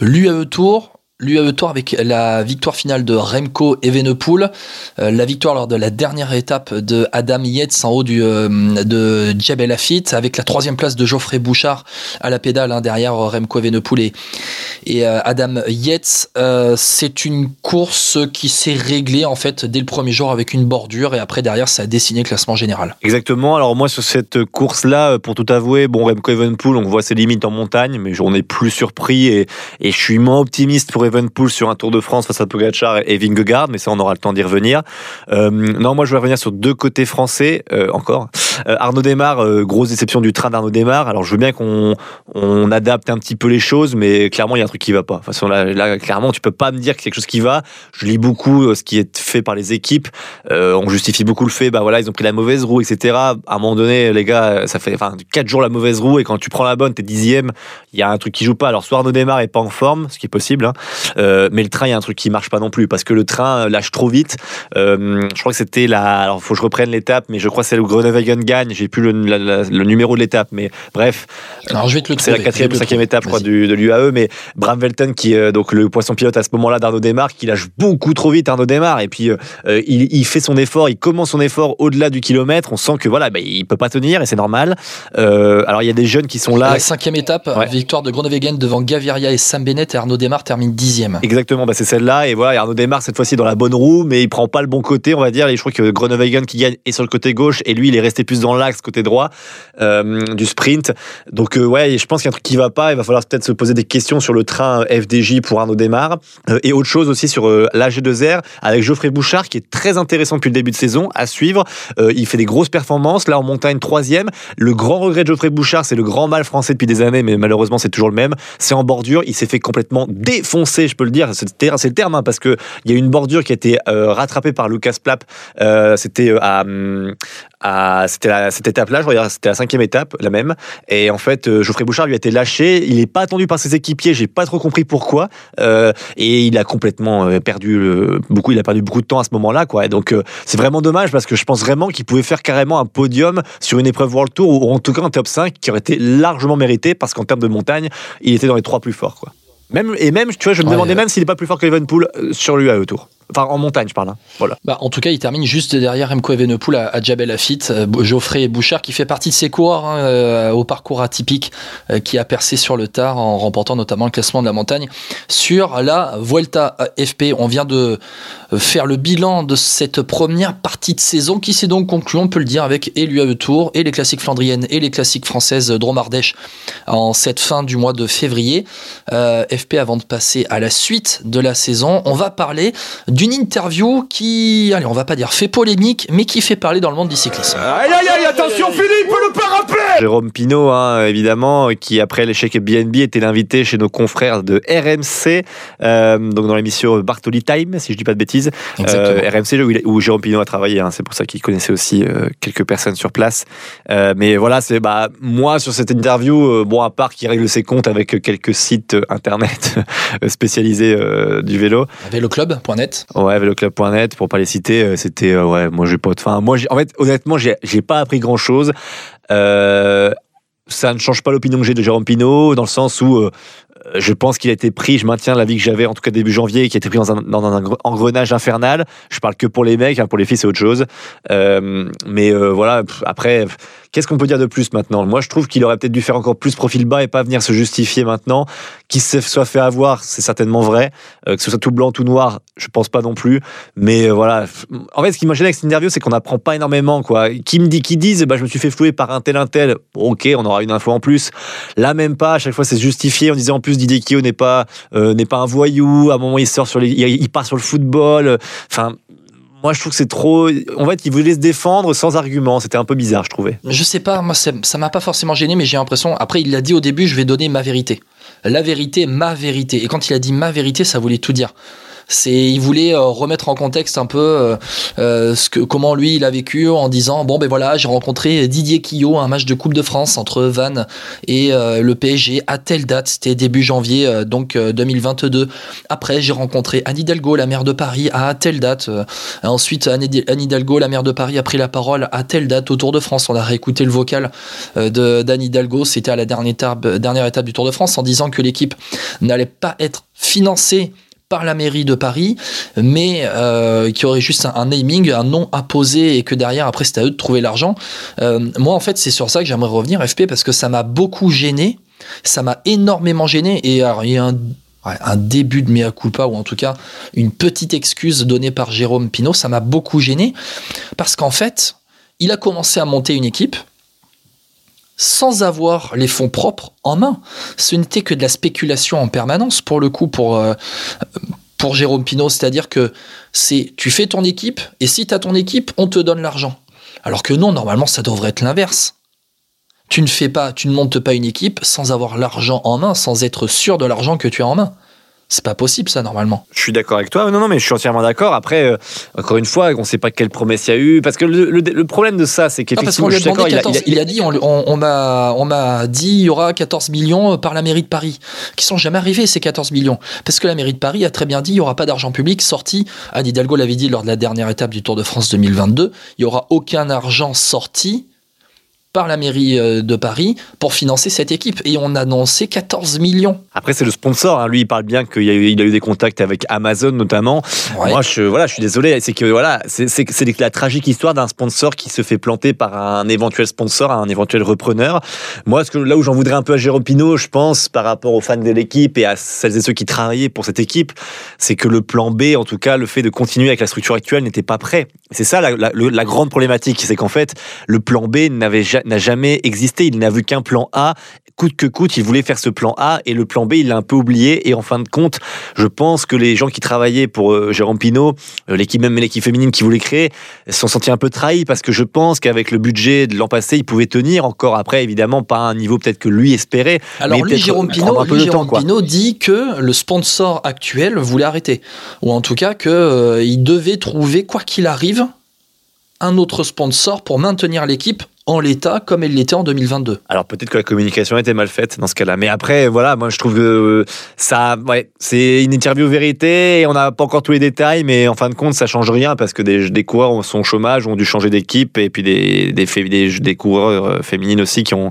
Speaker 1: l'UAE Tour, l'UAE Tour avec la victoire finale de Remco Evenepoel, euh, la victoire lors de la dernière étape de Adam Yates en haut du, euh, de Djebel Lafitte, avec la troisième place de Geoffrey Bouchard à la pédale hein, derrière Remco Evenepoel et, et euh, Adam Yates. Euh, c'est une course qui s'est réglée en fait dès le premier jour avec une bordure et après derrière ça a dessiné le classement général.
Speaker 2: Exactement. Alors moi sur cette course-là, pour tout avouer, bon Remco Evenepoel, on voit ses limites en montagne, mais on est plus surpris et, et je suis moins optimiste pour Evenepoel sur un Tour de France face à Pogacar et Vingegaard, mais ça on aura le temps d'y revenir. Euh, non, moi je vais revenir sur deux côtés français euh, encore. Euh, Arnaud euh, grosse déception du train d'Arnaud Desmar. Alors je veux bien qu'on on adapte un petit peu les choses, mais clairement il y a un truc qui va pas. De toute façon là, clairement tu peux pas me dire a quelque chose qui va. Je lis beaucoup ce qui est fait par les équipes. On justifie beaucoup le fait, bah voilà, ils ont pris la mauvaise roue, etc. À un moment donné, les gars, ça fait enfin quatre jours la mauvaise roue et quand tu prends la bonne, t'es dixième. Il y a un truc qui joue pas. Alors soit Arnaud Desmar est pas en forme, ce qui est possible, hein, euh, mais le train, il y a un truc qui marche pas non plus parce que le train lâche trop vite. Euh, je crois que c'était la. Alors faut que je reprenne l'étape, mais je crois que c'est le Groenewegen gagne. J'ai plus le, la- la- le numéro de l'étape, mais bref,
Speaker 1: Alors je vais te le
Speaker 2: c'est la quatrième ou cinquième étape, je crois,
Speaker 1: Vas-y.
Speaker 2: du, de l'UAE. Mais Bram Velten, qui est donc le poisson pilote à ce moment-là d'Arnaud Desmar, qui lâche beaucoup trop vite Arnaud Desmar. Et puis, euh, euh, il, il fait son effort, il commence son effort au-delà du kilomètre. On sent que voilà, bah, il peut pas tenir et c'est normal. Euh, alors, il y a des jeunes qui sont là.
Speaker 1: La cinquième étape,
Speaker 2: Ouais.
Speaker 1: victoire de Groenewegen devant Gaviria et Sam Bennett et Arnaud Demar termine
Speaker 2: Exactement, bah c'est celle-là. Et voilà, Arnaud Desmar, cette fois-ci, dans la bonne roue, mais il prend pas le bon côté, on va dire. Et je crois que Groenewegen qui gagne est sur le côté gauche, et lui, il est resté plus dans l'axe, côté droit, euh, du sprint. Donc, euh, ouais, je pense qu'il y a un truc qui va pas. Il va falloir peut-être se poser des questions sur le train FDJ pour Arnaud Desmar. Euh, et autre chose aussi sur euh, l'AG2R, avec Geoffrey Bouchard, qui est très intéressant depuis le début de saison, à suivre. Euh, il fait des grosses performances. Là, en montagne, troisième. Le grand regret de Geoffrey Bouchard, c'est le grand mal français depuis des années, mais malheureusement, c'est toujours le même. C'est en bordure. Il s'est fait complètement défoncer, je peux le dire. C'est le terme, hein, parce que il y a une bordure qui a été euh, rattrapée par Lucas Plapp. Euh, c'était euh, à, c'était cette étape-là, je regarde, c'était la cinquième étape, la même. Et en fait, Geoffrey Bouchard lui a été lâché. Il n'est pas attendu par ses équipiers. J'ai pas trop compris pourquoi. Et il a complètement perdu beaucoup. Il a perdu beaucoup de temps à ce moment-là, quoi. Et donc, c'est vraiment dommage parce que je pense vraiment qu'il pouvait faire carrément un podium sur une épreuve World Tour ou en tout cas un top 5 qui aurait été largement mérité parce qu'en termes de montagne, il était dans les trois plus forts. Même, et même, tu vois, je me
Speaker 1: Ouais,
Speaker 2: demandais même s'il n'est pas plus fort que Evenpool euh, sur l'UAE Tour. Enfin, en montagne, je parle. hein. Voilà.
Speaker 1: Bah, en tout cas, il termine juste derrière Remco Evenepoel à, à Lafitte, euh, Geoffrey Bouchard qui fait partie de ces coureurs hein, euh, au parcours atypique qui a percé sur le tard en remportant notamment le classement de la montagne sur la Vuelta FP. On vient de faire le bilan de cette première partie de saison qui s'est donc conclue, on peut le dire, avec et l'UAE Tour et les classiques flandriennes et les classiques françaises Dromardèche en cette fin du mois de février. Euh, FP avant de passer à la suite de la saison, on va parler d'une interview qui, allez, on va pas dire fait polémique, mais qui fait parler dans le monde du cyclisme.
Speaker 3: Aïe aïe aïe, attention Philippe, le parapluie
Speaker 2: Jérôme Pinault, hein, évidemment, qui après l'échec BNB était l'invité chez nos confrères de RMC, euh, donc dans l'émission Bartoli Time, si je dis pas de bêtises.
Speaker 1: Exactement.
Speaker 2: Euh, RMC où, où Jérôme Pinault a travaillé, hein, c'est pour ça qu'il connaissait aussi euh, quelques personnes sur place. Euh, mais voilà, c'est bah moi sur cette interview, bon à part qu'il règle ses comptes avec quelques sites internet spécialisés du vélo,
Speaker 1: Véloclub.net.
Speaker 2: Ouais, véloclub.net, pour pas les citer, c'était ouais, moi j'ai pas de fin. Moi, en fait, honnêtement, j'ai pas appris grand chose. ça ne change pas l'opinion que j'ai de Jérôme Pinault, dans le sens où euh, je pense qu'il a été pris, je maintiens l'avis que j'avais en tout cas début janvier, qui a été pris dans un, engrenage infernal. Je parle que pour les mecs, hein, pour les filles c'est autre chose. Euh, mais euh, voilà, après, qu'est-ce qu'on peut dire de plus maintenant? Moi je trouve qu'il aurait peut-être dû faire encore plus profil bas et pas venir se justifier maintenant. Qu'il se soit fait avoir, c'est certainement vrai. Euh, que ce soit tout blanc, tout noir, je pense pas non plus. Mais euh, voilà, en fait ce qui m'a gêné avec cette interview, c'est qu'on n'apprend pas énormément. quoi. Qui me dit, qui disent, bah, je me suis fait flouer par un tel, un tel. Ok, on aura une info en plus. Là même pas, à chaque fois c'est justifié en disant en plus Didier Kio n'est pas, euh, n'est pas un voyou. À un moment il sort sur les, il part sur le football. Enfin, moi je trouve que c'est trop. En fait, il voulait se défendre sans argument. C'était un peu bizarre, je trouvais.
Speaker 1: Je sais pas, moi ça m'a pas forcément gêné, mais j'ai l'impression. Après, il l'a dit au début, je vais donner ma vérité. La vérité, ma vérité. Et quand il a dit ma vérité, ça voulait tout dire. C'est, il voulait euh, remettre en contexte un peu euh, euh, ce que, comment lui il a vécu en disant bon ben voilà j'ai rencontré Didier Quillot un match de Coupe de France entre Vannes et le PSG à telle date. C'était début janvier donc euh, 2022 après j'ai rencontré Anne Hidalgo la maire de Paris à telle date ensuite Anne Hid- Anne Hidalgo la maire de Paris a pris la parole à telle date au Tour de France. On a réécouté le vocal de d'Anne Hidalgo. C'était à la dernière étape du Tour de France en disant que l'équipe n'allait pas être financée par la mairie de Paris, mais euh, qui aurait juste un, naming, un nom apposé et que derrière, après, c'était à eux de trouver l'argent. Euh, moi, en fait, c'est sur ça que j'aimerais revenir, FP, parce que ça m'a beaucoup gêné, ça m'a énormément gêné, et alors, il y a un, un début de mea culpa, ou en tout cas, une petite excuse donnée par Jérôme Pinault, ça m'a beaucoup gêné, parce qu'en fait, il a commencé à monter une équipe, sans avoir les fonds propres en main. Ce n'était que de la spéculation en permanence pour le coup pour euh, Jérôme Pinault, c'est-à-dire que c'est tu fais ton équipe et si tu as ton équipe, on te donne l'argent. Alors que non, normalement ça devrait être l'inverse. Tu ne fais pas, tu ne montes pas une équipe sans avoir l'argent en main, sans être sûr de l'argent que tu as en main. C'est pas possible ça normalement.
Speaker 2: Je suis d'accord avec toi. Non, non, mais je suis entièrement d'accord. Après, euh, encore une fois, on ne sait pas quelle promesse il y a eu. Parce que le, le- le problème de ça, c'est
Speaker 1: parce
Speaker 2: qu'effectivement, je suis d'accord. il a-
Speaker 1: 14, il a, dit, on, m'a, on m'a dit, il y aura 14 millions par la mairie de Paris, qui sont jamais arrivés ces 14 millions, parce que la mairie de Paris a très bien dit, il y aura pas d'argent public sorti. Anne Hidalgo l'avait dit lors de la dernière étape du Tour de France 2022, il y aura aucun argent sorti par la mairie euh, de Paris pour financer cette équipe, et on a annoncé 14 millions.
Speaker 2: Après, c'est le sponsor. hein. Lui, il parle bien qu'il a eu, il a eu des contacts avec Amazon notamment.
Speaker 1: Ouais.
Speaker 2: Moi, je, voilà, je suis désolé. C'est que voilà, c'est la tragique histoire d'un sponsor qui se fait planter par un éventuel sponsor, un éventuel repreneur. Moi, ce que, là où j'en voudrais un peu à Jérôme Pinault, je pense, par rapport aux fans de l'équipe et à celles et ceux qui travaillaient pour cette équipe, c'est que le plan B, en tout cas, le fait de continuer avec la structure actuelle, n'était pas prêt. C'est ça la, la- grande problématique, c'est qu'en fait, le plan B n'avait ja- n'a jamais existé. Il n'a vu qu'un plan A. Coûte que coûte, il voulait faire ce plan A et le plan B, il l'a un peu oublié. Et en fin de compte, je pense que les gens qui travaillaient pour euh, Jérôme Pinault, euh, l'équipe même l'équipe féminine qui voulait créer, se sont sentis un peu trahis parce que je pense qu'avec le budget de l'an passé, il pouvait tenir encore après, évidemment, pas à un niveau peut-être que lui espérait.
Speaker 1: Alors
Speaker 2: mais
Speaker 1: lui,
Speaker 2: peut-être
Speaker 1: Jérôme Pinault, lui,
Speaker 2: temps,
Speaker 1: dit que le sponsor actuel voulait arrêter. Ou en tout cas qu'il devait trouver, quoi qu'il arrive, un autre sponsor pour maintenir l'équipe en l'état comme elle l'était en 2022.
Speaker 2: Alors peut-être que la communication était mal faite dans ce cas-là. Mais après, voilà, moi je trouve que euh, ça, ouais, c'est une interview vérité et on n'a pas encore tous les détails, mais en fin de compte, ça change rien parce que des, coureurs sont au chômage, ont dû changer d'équipe et puis des, des coureurs euh, féminines aussi qui ont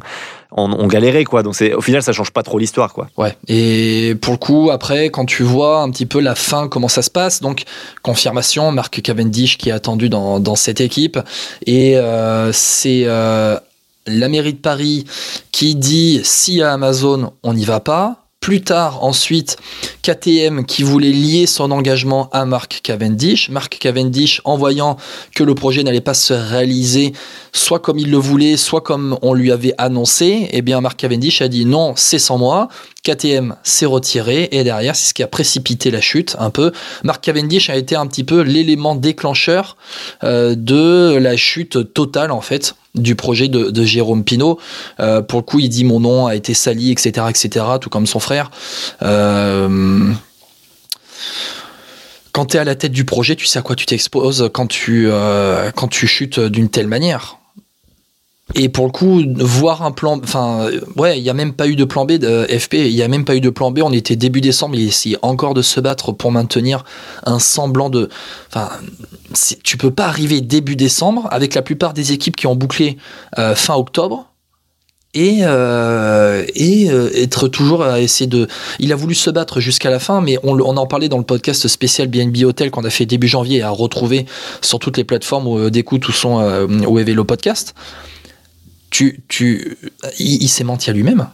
Speaker 2: ont, ont galéré, quoi. Donc c'est, au final, ça change pas trop l'histoire, quoi.
Speaker 1: Ouais. Et pour le coup, après, quand tu vois un petit peu la fin, comment ça se passe, donc confirmation, Marc Cavendish qui est attendu dans, cette équipe, et euh, c'est euh, la mairie de Paris qui dit si à Amazon on n'y va pas. Plus tard, ensuite, KTM qui voulait lier son engagement à Mark Cavendish. Mark Cavendish, en voyant que le projet n'allait pas se réaliser soit comme il le voulait, soit comme on lui avait annoncé, eh bien Mark Cavendish a dit non, c'est sans moi. KTM s'est retiré et derrière, c'est ce qui a précipité la chute un peu. Mark Cavendish a été un petit peu l'élément déclencheur euh, de la chute totale en fait du projet de, Jérôme Pinault. Euh, pour le coup, il dit mon nom a été sali, etc., etc., tout comme son frère. Euh, quand tu es à la tête du projet, tu sais à quoi tu t'exposes quand tu, quand tu chutes d'une telle manière. Et pour le coup, voir un plan, enfin, ouais, il n'y a même pas eu de plan B de FP, il n'y a même pas eu de plan B. On était début décembre, il essayait encore de se battre pour maintenir un semblant de. Enfin, tu peux pas arriver début décembre avec la plupart des équipes qui ont bouclé euh, fin octobre et, euh, et euh, être toujours à essayer de. Il a voulu se battre jusqu'à la fin, mais on, on, en parlait dans le podcast spécial BNB Hotel qu'on a fait début janvier à retrouver sur toutes les plateformes d'écoute où sont euh, où est Podcast tu, tu, il, il s'est menti à lui-même.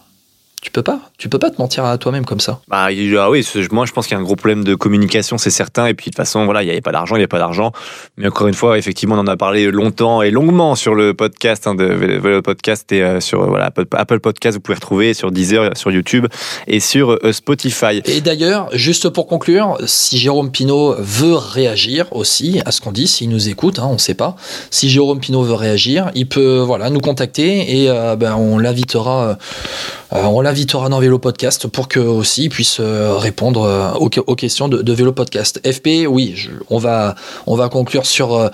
Speaker 1: Tu peux pas, tu peux pas te mentir à toi-même comme ça.
Speaker 2: Bah ah oui, moi je pense qu'il y a un gros problème de communication, c'est certain. Et puis de toute façon, voilà, il n'y avait pas d'argent, il n'y avait pas d'argent. Mais encore une fois, effectivement, on en a parlé longtemps et longuement sur le podcast, hein, de, le podcast et euh, sur voilà Apple Podcast, vous pouvez retrouver sur Deezer, sur YouTube et sur euh, Spotify.
Speaker 1: Et d'ailleurs, juste pour conclure, si Jérôme Pinault veut réagir aussi à ce qu'on dit, s'il nous écoute, hein, on ne sait pas. Si Jérôme Pinault veut réagir, il peut voilà nous contacter et euh, ben, on l'invitera. on l'invitera dans Vélo Podcast pour que aussi il puisse euh, répondre euh, aux, questions de, Vélo Podcast. FP, oui, on va on va conclure sur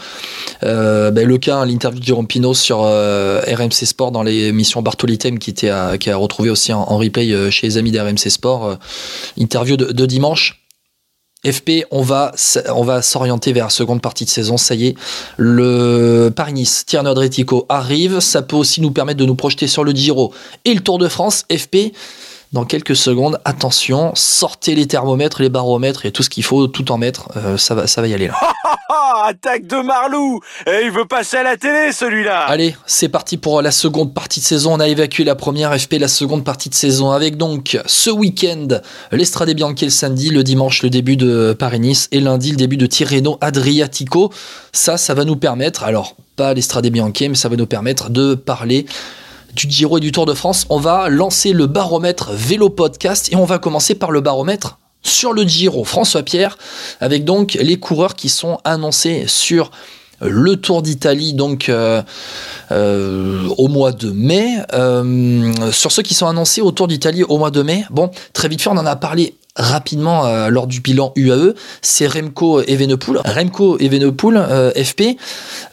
Speaker 1: euh, ben, le cas, l'interview de Jérôme Pino sur RMC Sport dans l'émission Bartolitem qui était qui a retrouvé aussi en, replay chez les amis d'RMC Sport. interview de dimanche. FP, on va, on va s'orienter vers la seconde partie de saison. Ça y est, le Paris-Nice, Tierno Adriatico arrive. Ça peut aussi nous permettre de nous projeter sur le Giro et le Tour de France. FP, dans quelques secondes. Attention, sortez les thermomètres, les baromètres et tout ce qu'il faut, tout en mettre. Euh, ça, va, ça va y aller là.
Speaker 3: Attaque de Marlou Et il veut passer à la télé celui-là
Speaker 1: Allez, c'est parti pour la seconde partie de saison. On a évacué la première FP, la seconde partie de saison avec donc ce week-end l'Estrade Bianchi le samedi, le dimanche le début de Paris-Nice et lundi le début de Tirreno Adriatico. Ça, ça va nous permettre, alors pas l'Estrade Bianchi, mais ça va nous permettre de parler du Giro et du Tour de France, on va lancer le baromètre vélo podcast et on va commencer par le baromètre sur le Giro François Pierre avec donc les coureurs qui sont annoncés sur le Tour d'Italie donc euh, euh, au mois de mai. Euh, sur ceux qui sont annoncés au Tour d'Italie au mois de mai, bon, très vite fait, on en a parlé rapidement euh, lors du bilan UAE, c'est Remco Evenepoel. Remco Evenepoel, euh, FP,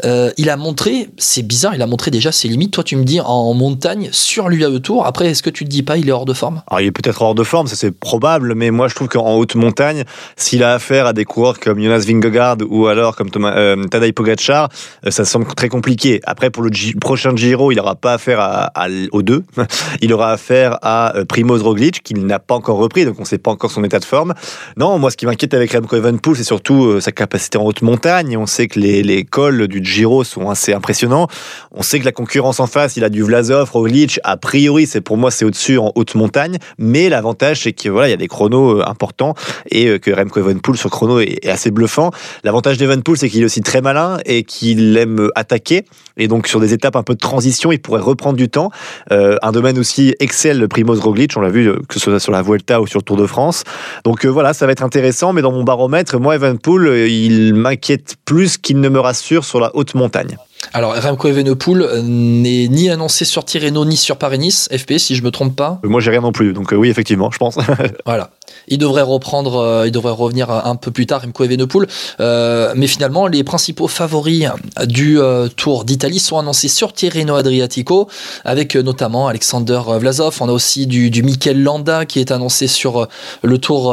Speaker 1: euh, il a montré, c'est bizarre, il a montré déjà ses limites. Toi, tu me dis en montagne sur l'UAE Tour. Après, est-ce que tu te dis pas, il est hors de forme?
Speaker 2: Alors, il est peut-être hors de forme, ça c'est probable, mais moi je trouve qu'en haute montagne, s'il a affaire à des coureurs comme Jonas Vingegaard ou alors comme Thomas, Tadej Pogacar, ça semble très compliqué. Après, pour le prochain Giro, il n'aura pas affaire à, aux deux. il aura affaire à Primoz Roglic, qui n'a pas encore repris, donc on ne sait pas encore son état de forme. Non, moi, ce qui m'inquiète avec Remco Evenepoel, c'est surtout euh, sa capacité en haute montagne. On sait que les, les cols du Giro sont assez impressionnants. On sait que la concurrence en face, il a du Vlasov, Roglic. A priori, c'est pour moi, c'est au-dessus en haute montagne. Mais l'avantage, c'est que voilà, il y a des chronos euh, importants et euh, que Remco Evenepoel sur chrono est, assez bluffant. L'avantage d'Evenepoel, c'est qu'il est aussi très malin et qu'il aime attaquer. Et donc, sur des étapes un peu de transition, il pourrait reprendre du temps. Un domaine aussi excelle le Primoz Roglic. On l'a vu, que ce soit sur la Vuelta ou sur le Tour de France. Donc euh, voilà, ça va être intéressant, mais dans mon baromètre, moi, Evenpool, euh, il m'inquiète plus qu'il ne me rassure sur la haute montagne.
Speaker 1: Alors, Remco Evenepoel euh, n'est ni annoncé sur Tirreno ni sur Paris-Nice, FP, si je me trompe pas.
Speaker 2: Moi, j'ai rien non plus, donc euh, oui, effectivement, je pense.
Speaker 1: voilà. Il devrait reprendre, euh, il devrait revenir un peu plus tard, Remco Evenepoel. Euh, mais finalement, les principaux favoris du euh, Tour d'Italie sont annoncés sur Tirreno Adriatico, avec notamment Alexander Vlasov. On a aussi du, du Mikel Landa qui est annoncé sur le Tour,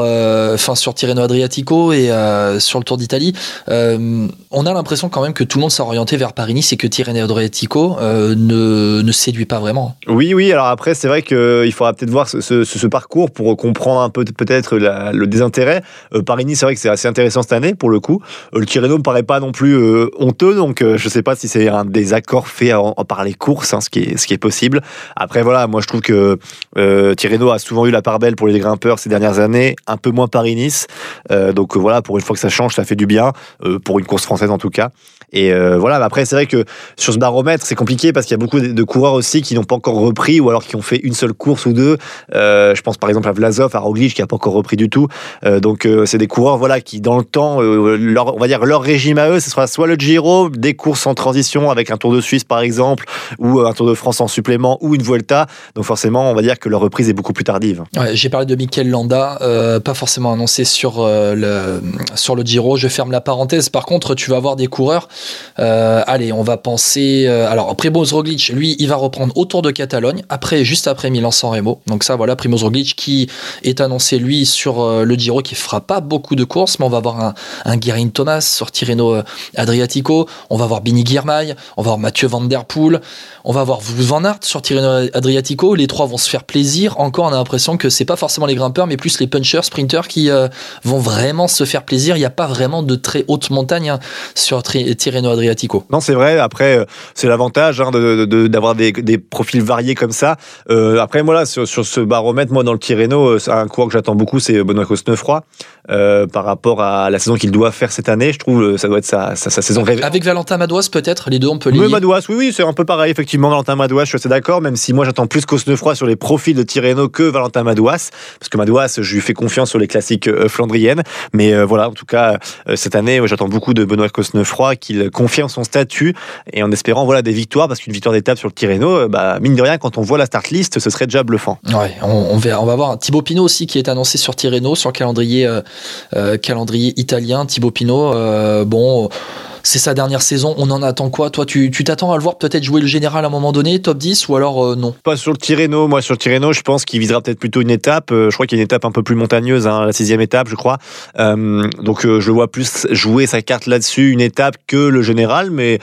Speaker 1: enfin sur Tirreno Adriatico et sur le Tour d'Italie. on a l'impression quand même que tout le monde s'est orienté vers Paris C'est que Tirreno Adriatico euh, ne, ne séduit pas vraiment.
Speaker 2: Oui, oui. Alors après, c'est vrai qu'il faudra peut-être voir ce, ce- parcours pour comprendre un peu peut-être le désintérêt. Euh, Paris-Nice, c'est vrai que c'est assez intéressant cette année pour le coup. Euh, le Tirreno me paraît pas non plus euh, honteux, donc euh, je sais pas si c'est un des accords faits en- par les courses, hein, ce, qui est, ce qui est possible. Après, voilà, moi je trouve que euh, Tirreno a souvent eu la part belle pour les grimpeurs ces dernières années, un peu moins Paris-Nice. Euh, donc euh, voilà, pour une fois que ça change, ça fait du bien, euh, pour une course française en tout cas. Et euh, voilà, après, c'est vrai que sur ce baromètre, c'est compliqué parce qu'il y a beaucoup de, coureurs aussi qui n'ont pas encore repris ou alors qui ont fait une seule course ou deux. Euh, je pense par exemple à Vlasov, à Roglic qui n'a pas encore repris du tout. Euh, donc euh, c'est des coureurs voilà qui dans le temps, on va dire leur régime à eux, ce sera soit le Giro, des courses en transition avec un Tour de Suisse par exemple, ou un Tour de France en supplément, ou une Vuelta. Donc forcément, on va dire que leur reprise est beaucoup plus tardive.
Speaker 1: J'ai parlé de Mikel Landa, pas forcément annoncé sur, le, sur le Giro. Je ferme la parenthèse. Par contre, tu vas avoir des coureurs. allez, on va penser. euh, alors, Primoz Roglic, lui, il va reprendre autour de Catalogne, après, juste après Milan-San Remo. Donc, ça, voilà, Primoz Roglic qui est annoncé, lui, sur euh, le Giro, qui fera pas beaucoup de courses, mais on va avoir un, un Guerin Thomas sur Tirreno euh, Adriatico. On va avoir Bini Girmay, on va avoir Mathieu Van Der Poel, on va avoir Van Aert sur Tirreno Adriatico. Les trois vont se faire plaisir. Encore, on a l'impression que c'est pas forcément les grimpeurs, mais plus les punchers, sprinters qui vont vraiment se faire plaisir. Il n'y a pas vraiment de très haute montagne hein, sur Tirreno Adriatico.
Speaker 2: Non, c'est vrai. Après, euh, c'est l'avantage hein, de- de- d'avoir des, des profils variés comme ça. Euh, après, moi, là, sur, sur ce baromètre, moi, dans le Tirreno, euh, un coureur que j'attends beaucoup, c'est Benoît Cosnefroy. Euh, par rapport à la saison qu'il doit faire cette année, je trouve euh, ça doit être sa, sa, sa saison rêvée.
Speaker 1: Avec Valentin Madouas, peut-être, les deux, on peut les lier.
Speaker 2: Madouas, oui, oui, c'est un peu pareil, effectivement. Valentin Madouas, je suis assez d'accord, même si moi j'attends plus Cosnefroy sur les profils de Tirreno que Valentin Madouas, parce que Madouas, je lui fais confiance sur les classiques flandriennes. Mais euh, voilà, en tout cas, cette année, j'attends beaucoup de Benoît Cosnefroy, qu'il confirme son statut et en espérant voilà des victoires, parce qu'une victoire d'étape sur le Tirreno, euh, bah, mine de rien, quand on voit la start list, ce serait déjà bluffant.
Speaker 1: Ouais, on, on. On va voir Thibaut Pinot aussi qui est annoncé sur Tirreno, sur le calendrier, euh, euh, calendrier italien. Thibaut Pinot, bon, c'est sa dernière saison. On en attend quoi? Toi, tu t'attends à le voir peut-être jouer le général à un moment donné, top 10 ou alors euh, non?
Speaker 2: Pas sur le Tirreno. Moi, sur le Tirreno, je pense qu'il visera peut-être plutôt une étape. Euh, je crois qu'il y a une étape un peu plus montagneuse, hein, la sixième étape, je crois. Euh, donc, je le vois plus jouer sa carte là-dessus, une étape que le général. Mais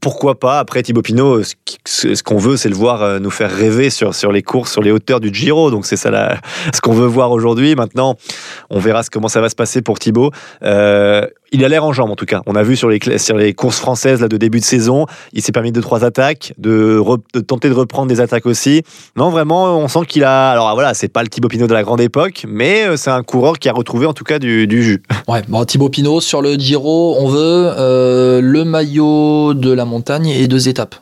Speaker 2: pourquoi pas? Après, Thibaut Pinot, ce qu'on veut, c'est le voir nous faire rêver sur, les courses, sur les hauteurs du Giro. Donc, c'est ça ce qu'on veut voir aujourd'hui. Maintenant, on verra comment ça va se passer pour Thibaut. Il a l'air en jambes en tout cas. On a vu sur les, courses françaises là, de début de saison, il s'est permis deux trois attaques, de, tenter de reprendre des attaques aussi. Non, vraiment, on sent qu'il a. Alors voilà, c'est pas le Thibaut Pinot de la grande époque, mais euh, c'est un coureur qui a retrouvé en tout cas du, du jus.
Speaker 1: Ouais, bon, Thibaut Pinot sur le Giro, on veut euh, le maillot de la montagne et deux étapes.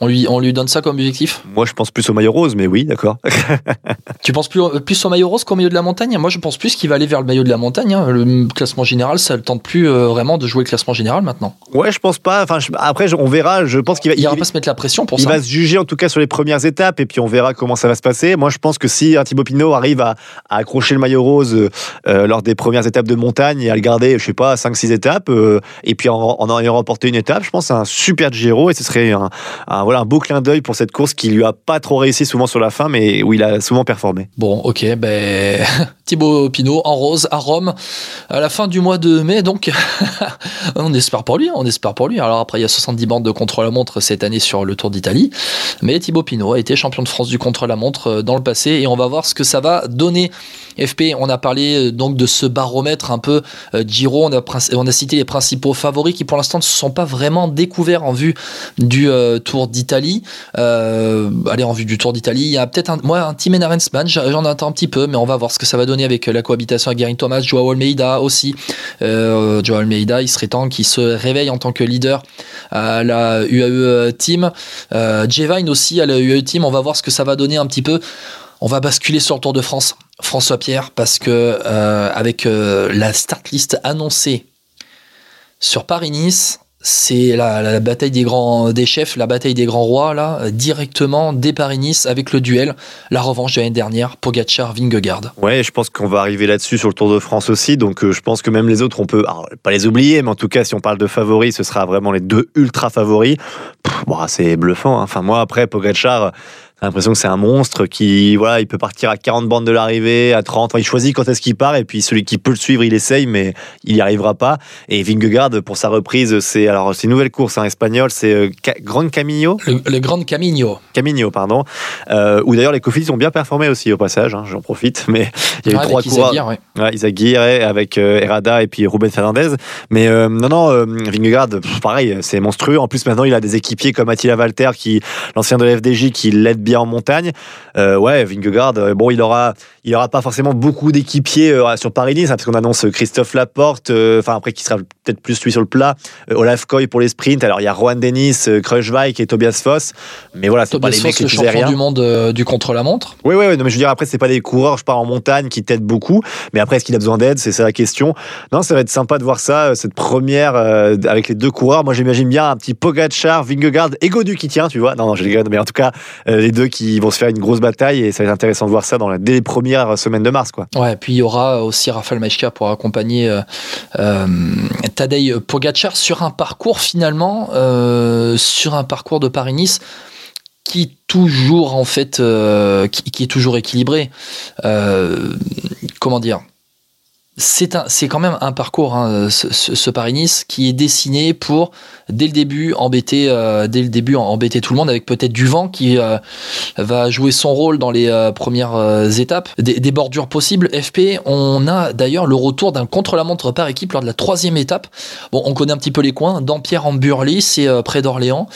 Speaker 1: On lui, on lui donne ça comme objectif?
Speaker 2: Moi, je pense plus au maillot rose, mais oui, d'accord.
Speaker 1: Tu penses plus, plus au maillot rose qu'au maillot de la montagne? Moi, je pense plus qu'il va aller vers le maillot de la montagne. hein. Le classement général, ça ne tente plus euh, vraiment de jouer le classement général maintenant.
Speaker 2: Ouais, je pense pas. Enfin, je- après, je- on verra. Je pense qu'il va.
Speaker 1: Il va
Speaker 2: il-
Speaker 1: pas se mettre la pression pour
Speaker 2: il
Speaker 1: ça.
Speaker 2: va se juger en tout cas sur les premières étapes et puis on verra comment ça va se passer. Moi, je pense que si un Thibaut Pinot arrive à, à accrocher le maillot rose euh, lors des premières étapes de montagne et à le garder, je sais pas, 5-6 étapes, euh, et puis en, en ayant remporté une étape, je pense que c'est un super Giro et ce serait un, un- voilà, un beau clin d'œil pour cette course qui lui a pas trop réussi souvent sur la fin, mais où il a souvent performé.
Speaker 1: Bon, ok, ben Thibaut Pinot en rose à Rome à la fin du mois de mai, donc on espère pour lui, on espère pour lui. Alors après, il y a 70 bandes de contre-la-montre cette année sur le Tour d'Italie, mais Thibaut Pinot a été champion de France du contre-la-montre euh, dans le passé et on va voir ce que ça va donner. FP, on a parlé euh, donc de ce baromètre un peu euh, Giro, on a, on a cité les principaux favoris qui pour l'instant ne se sont pas vraiment découverts en vue du Tour d'Italie. Euh, allez, en vue du Tour d'Italie, il y a peut-être un, moi un Team Enarensman, j'en attends un petit peu, mais on va voir ce que ça va donner avec la cohabitation avec Gary Thomas, Joao Almeida aussi. Euh, Joao Almeida, il serait temps qu'il se réveille en tant que leader à la UAE Team. Euh, Jevine aussi à la UAE Team, on va voir ce que ça va donner un petit peu. On va basculer sur le Tour de France. François Pierre, parce que euh, avec euh, la start list annoncée sur Paris-Nice, c'est la, la bataille des grands des chefs, la bataille des grands rois là, euh, directement dès Paris-Nice avec le duel, la revanche de l'année dernière, Pogacar Vingegaard.
Speaker 2: Ouais, je pense qu'on va arriver là-dessus sur le Tour de France aussi. Donc, euh, je pense que même les autres, on peut alors, pas les oublier, mais en tout cas, si on parle de favoris, ce sera vraiment les deux ultra favoris. Bon, c'est bluffant. hein. Enfin, moi, après, Pogacar, T'as l'impression que c'est un monstre qui, voilà, il peut partir à 40 bandes de l'arrivée, à 30. Enfin, il choisit quand est-ce qu'il part et puis celui qui peut le suivre, il essaye, mais il n'y arrivera pas. Et Vingegaard, pour sa reprise, c'est alors c'est une nouvelle course en espagnol, c'est euh, Ca- Gran Camino,
Speaker 1: Le, le Grand Camino.
Speaker 2: Camino, pardon, euh, où d'ailleurs les Cofidis ont bien performé aussi au passage. hein, J'en profite, mais il y a eu
Speaker 1: Ouais,
Speaker 2: trois coureurs.
Speaker 1: Izagirre, ouais.
Speaker 2: Avec euh, Herrada et puis Ruben Fernandez. Mais euh, non, non, euh, Vingegaard, pareil, c'est monstrueux. En plus, maintenant, il a des équipiers comme Attila Valter, qui, l'ancien de la FDJ, qui l'aide bien en montagne. Euh, ouais, Vingegaard, euh, bon, il aura, il aura pas forcément beaucoup d'équipiers euh, sur Paris-Nice, hein, parce qu'on annonce Christophe Laporte, enfin après qui sera peut-être plus lui sur le plat, Olaf Koy pour les sprints. Alors il y a Rohan Dennis, euh, Kruijswijk et Tobias Foss. Mais voilà, c'est pas les mecs
Speaker 1: Foss, le champion
Speaker 2: aériens.
Speaker 1: du monde du contre-la-montre.
Speaker 2: Oui, oui, oui, non, mais je veux dire, après, c'est pas des coureurs, je pars en montagne, qui t'aident beaucoup. Mais après, est-ce qu'il a besoin d'aide? C'est ça la question. Non, ça va être sympa de voir ça, cette première euh, avec les deux coureurs. Moi, j'imagine bien un petit Pogacar, Vingegaard et Godu qui tient, tu vois. Non, non, je rigole, mais en tout cas, euh, les deux qui vont se faire une grosse bataille et ça va être intéressant de voir ça dans la, dès les premières semaines de mars, quoi.
Speaker 1: Ouais, puis il y aura aussi Rafael Majka pour accompagner euh, euh, Tadej Pogacar sur un parcours finalement, euh, sur un parcours de Paris-Nice qui toujours en fait, euh, qui, qui est toujours équilibré. Euh, comment dire? C'est quand même un parcours, hein, ce, ce- ce Paris-Nice, qui est dessiné pour dès le début embêter, euh, dès le début embêter tout le monde avec peut-être du vent qui euh, va jouer son rôle dans les euh, premières étapes, des, bordures possibles. FP, on a d'ailleurs le retour d'un contre-la-montre par équipe lors de la troisième étape. Bon, on connaît un petit peu les coins. Dampierre en Burly, c'est près d'Orléans.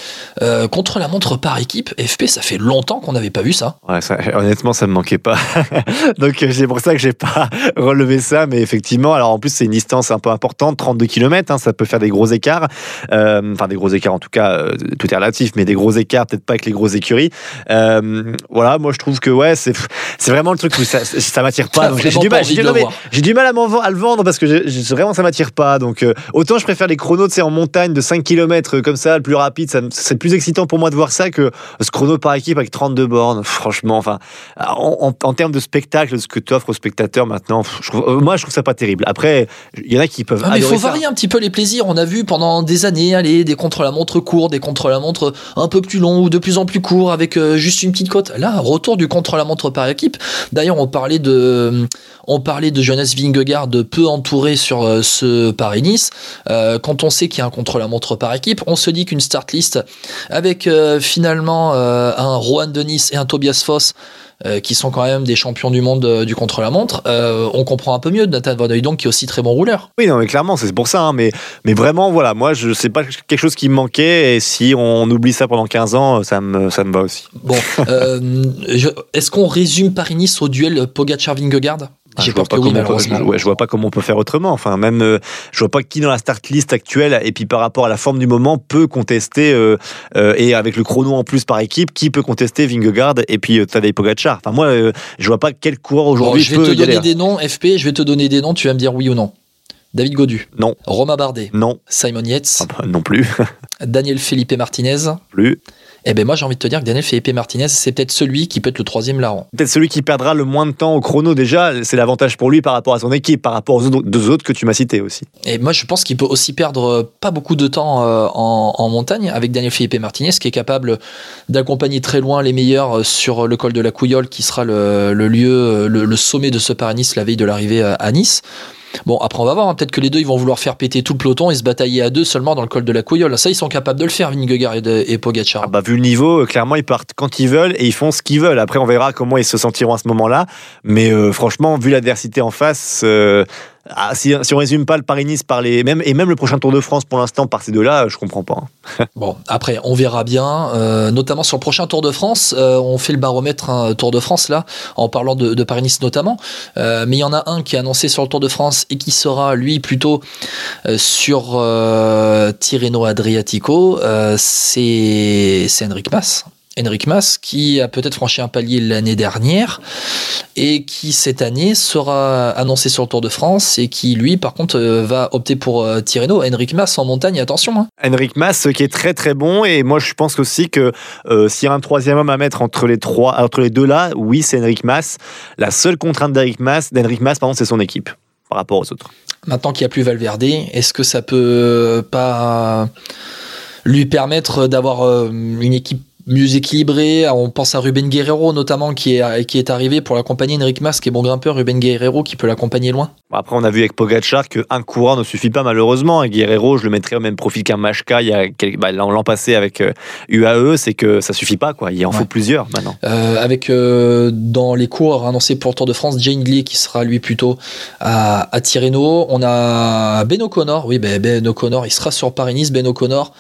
Speaker 1: Contre-la-montre par équipe, FP, ça fait longtemps qu'on n'avait pas vu ça.
Speaker 2: Ouais, ça, honnêtement, ça me manquait pas. Donc, c'est pour ça que j'ai pas relevé ça. Mais effectivement, alors en plus, c'est une distance un peu importante, 32 km, ça peut faire des gros écarts. Euh, Enfin, des gros écarts, en tout cas, euh, tout est relatif, mais des gros écarts, peut-être pas avec les grosses écuries. Euh, voilà, moi, je trouve que, ouais, c'est c'est vraiment le truc où ça, ça m'attire pas. Donc, j'ai du mal, j'ai
Speaker 1: de
Speaker 2: non, mais j'ai du mal à, à le vendre parce que j'ai- vraiment, ça m'attire pas. Donc, autant je préfère les chronos, tu sais, en montagne de 5 km comme ça, le plus rapide, ça c'est plus excitant pour moi de voir ça que ce chrono par équipe avec 32 bornes. Franchement, enfin, en, en- en termes de spectacle, ce que tu offres aux spectateurs maintenant, je trouve- moi, je trouve ça pas terrible. Après, il y en a qui peuvent
Speaker 1: Ah, mais il faut
Speaker 2: ça.
Speaker 1: varier un petit peu les plaisirs. On a vu pendant des années, allez, des contre-la-montre courts, des contre-la-montre un peu plus longs ou de plus en plus courts avec euh, juste une petite côte. Là, un retour du contre-la-montre par équipe. D'ailleurs, on parlait de, on parlait de Jonas Vingegaard peu entouré sur euh, ce Paris-Nice. Euh, quand on sait qu'il y a un contre-la-montre par équipe, on se dit qu'une start list avec finalement un Rohan Denis et un Tobias Foss euh, qui sont quand même des champions du monde euh, du contre-la-montre, euh, on comprend un peu mieux Nathan Van Hooydonk qui est aussi très bon rouleur.
Speaker 2: Oui, non, mais clairement, c'est pour ça. hein, mais, mais vraiment, voilà, moi, je sais pas quelque chose qui me manquait. Et si on oublie ça pendant 15 ans, ça me, ça me va aussi.
Speaker 1: Bon, est-ce qu'on résume Paris-Nice au duel Pogacar-Vingegaard?
Speaker 2: Ah, je vois pas
Speaker 1: oui,
Speaker 2: comment on peut- ouais, je vois pas comment on peut faire autrement. Enfin, même, euh, je vois pas qui dans la start list actuelle et puis par rapport à la forme du moment peut contester euh, euh, et avec le chrono en plus par équipe, qui peut contester Vingegaard et puis Tadej Pogacar. Enfin, moi, je vois pas quel coureur
Speaker 1: Bon,
Speaker 2: aujourd'hui
Speaker 1: je vais
Speaker 2: peut
Speaker 1: te donner des noms, FP, je vais te donner des noms, tu vas me dire oui ou non. David Godu,
Speaker 2: Non,
Speaker 1: Romain Bardet,
Speaker 2: non,
Speaker 1: Simon Yates,
Speaker 2: Ah bah, non plus,
Speaker 1: Daniel Felipe Martinez.
Speaker 2: plus.
Speaker 1: Eh ben moi j'ai envie de te dire que Daniel Felipe Martinez, c'est peut-être celui qui peut être le troisième larron.
Speaker 2: Peut-être celui qui perdra le moins de temps au chrono déjà, c'est l'avantage pour lui par rapport à son équipe, par rapport aux deux autres que tu m'as cités aussi.
Speaker 1: Et moi, je pense qu'il peut aussi perdre euh, pas beaucoup de temps euh, en, en montagne avec Daniel Felipe Martinez, qui est capable d'accompagner très loin les meilleurs euh, sur le col de la Couillole, qui sera le, le lieu, le, le sommet de ce Paris-Nice la veille de l'arrivée à Nice. Bon, après, on va voir. hein. Peut-être que les deux, ils vont vouloir faire péter tout le peloton et se batailler à deux seulement dans le col de la Couillole. Ça, ils sont capables de le faire, Vingegaard et, Pogacar.
Speaker 2: Ah bah, vu le niveau, euh, clairement, ils partent quand ils veulent et ils font ce qu'ils veulent. Après, on verra comment ils se sentiront à ce moment-là. Mais euh, franchement, vu l'adversité en face, euh, ah, si, si on résume pas le Paris-Nice par les. Et même le prochain Tour de France pour l'instant par ces deux-là, je comprends pas. hein.
Speaker 1: Bon, après, on verra bien, euh, notamment sur le prochain Tour de France. euh, on fait le baromètre hein, Tour de France, là, en parlant de, Paris-Nice notamment. Euh, mais il y en a un qui est annoncé sur le Tour de France et qui sera, lui, plutôt sur Tirreno Adriatico. C'est c'est Henrik Mas. Henrik Mas, qui a peut-être franchi un palier l'année dernière et qui cette année sera annoncé sur le Tour de France et qui lui par contre euh, va opter pour euh, Tirreno. Henrik Mas en montagne, attention. hein.
Speaker 2: Henrik Mas euh, qui est très très bon et moi je pense aussi que euh, s'il y a un troisième homme à mettre entre les trois entre les deux là oui c'est Henrik Mas la seule contrainte d'Henrik Mas d'Henrik Mas pardon c'est son équipe par rapport aux autres
Speaker 1: Maintenant qu'il n'y a plus Valverde, est-ce que ça peut pas lui permettre d'avoir une équipe mieux équilibré. On pense à Ruben Guerrero notamment qui est, qui est arrivé pour l'accompagner. Enric Mas qui est bon grimpeur. Ruben Guerrero qui peut l'accompagner loin.
Speaker 2: Après, on a vu avec Pogacar qu'un courant ne suffit pas malheureusement. Et Guerrero, je le mettrais au même profil qu'un Machka bah, l'an passé avec euh, UAE, c'est que ça suffit pas. quoi. Il en faut plusieurs maintenant.
Speaker 1: Euh, avec euh, dans les cours annoncés pour le Tour de France, Jane Lee qui sera lui plutôt à, à Tirreno. On a Ben O'Connor, oui, ben, ben O'Connor, il sera sur Paris-Nice. Ben O'Connor,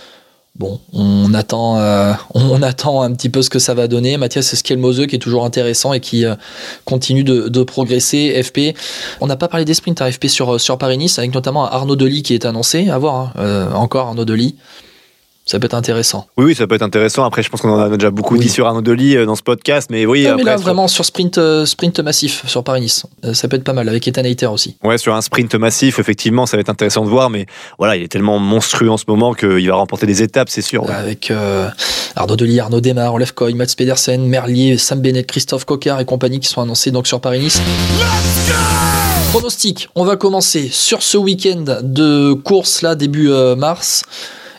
Speaker 1: bon, on attend, euh, on attend un petit peu ce que ça va donner. Mathias Skelmose qui est toujours intéressant et qui euh, continue de, progresser. FP, on n'a pas parlé des sprints à FP sur, sur Paris-Nice, avec notamment Arnaud Delis qui est annoncé. À voir, hein. Euh, encore Arnaud Delis. Ça peut être intéressant.
Speaker 2: Oui, oui, ça peut être intéressant. Après, je pense qu'on en a déjà beaucoup
Speaker 1: Oui.
Speaker 2: dit sur Arnaud Delis euh, dans ce podcast. Mais oui,
Speaker 1: Ouais,
Speaker 2: après,
Speaker 1: mais là,
Speaker 2: sur-
Speaker 1: vraiment sur sprint, euh, sprint massif sur Paris-Nice, Euh, ça peut être pas mal avec Ethan Hayter aussi.
Speaker 2: Ouais, sur un sprint massif, effectivement, ça va être intéressant de voir, mais voilà, il est tellement monstrueux en ce moment qu'il va remporter des étapes, c'est sûr. ouais.
Speaker 1: Avec euh, Arnaud Delis, Arnaud Demar, Olaf Koy, Mats Pedersen, Merlier, Sam Bennett, Christophe Coquard et compagnie qui sont annoncés donc sur Paris-Nice. Pronostic, on va commencer sur ce week-end de course là début mars.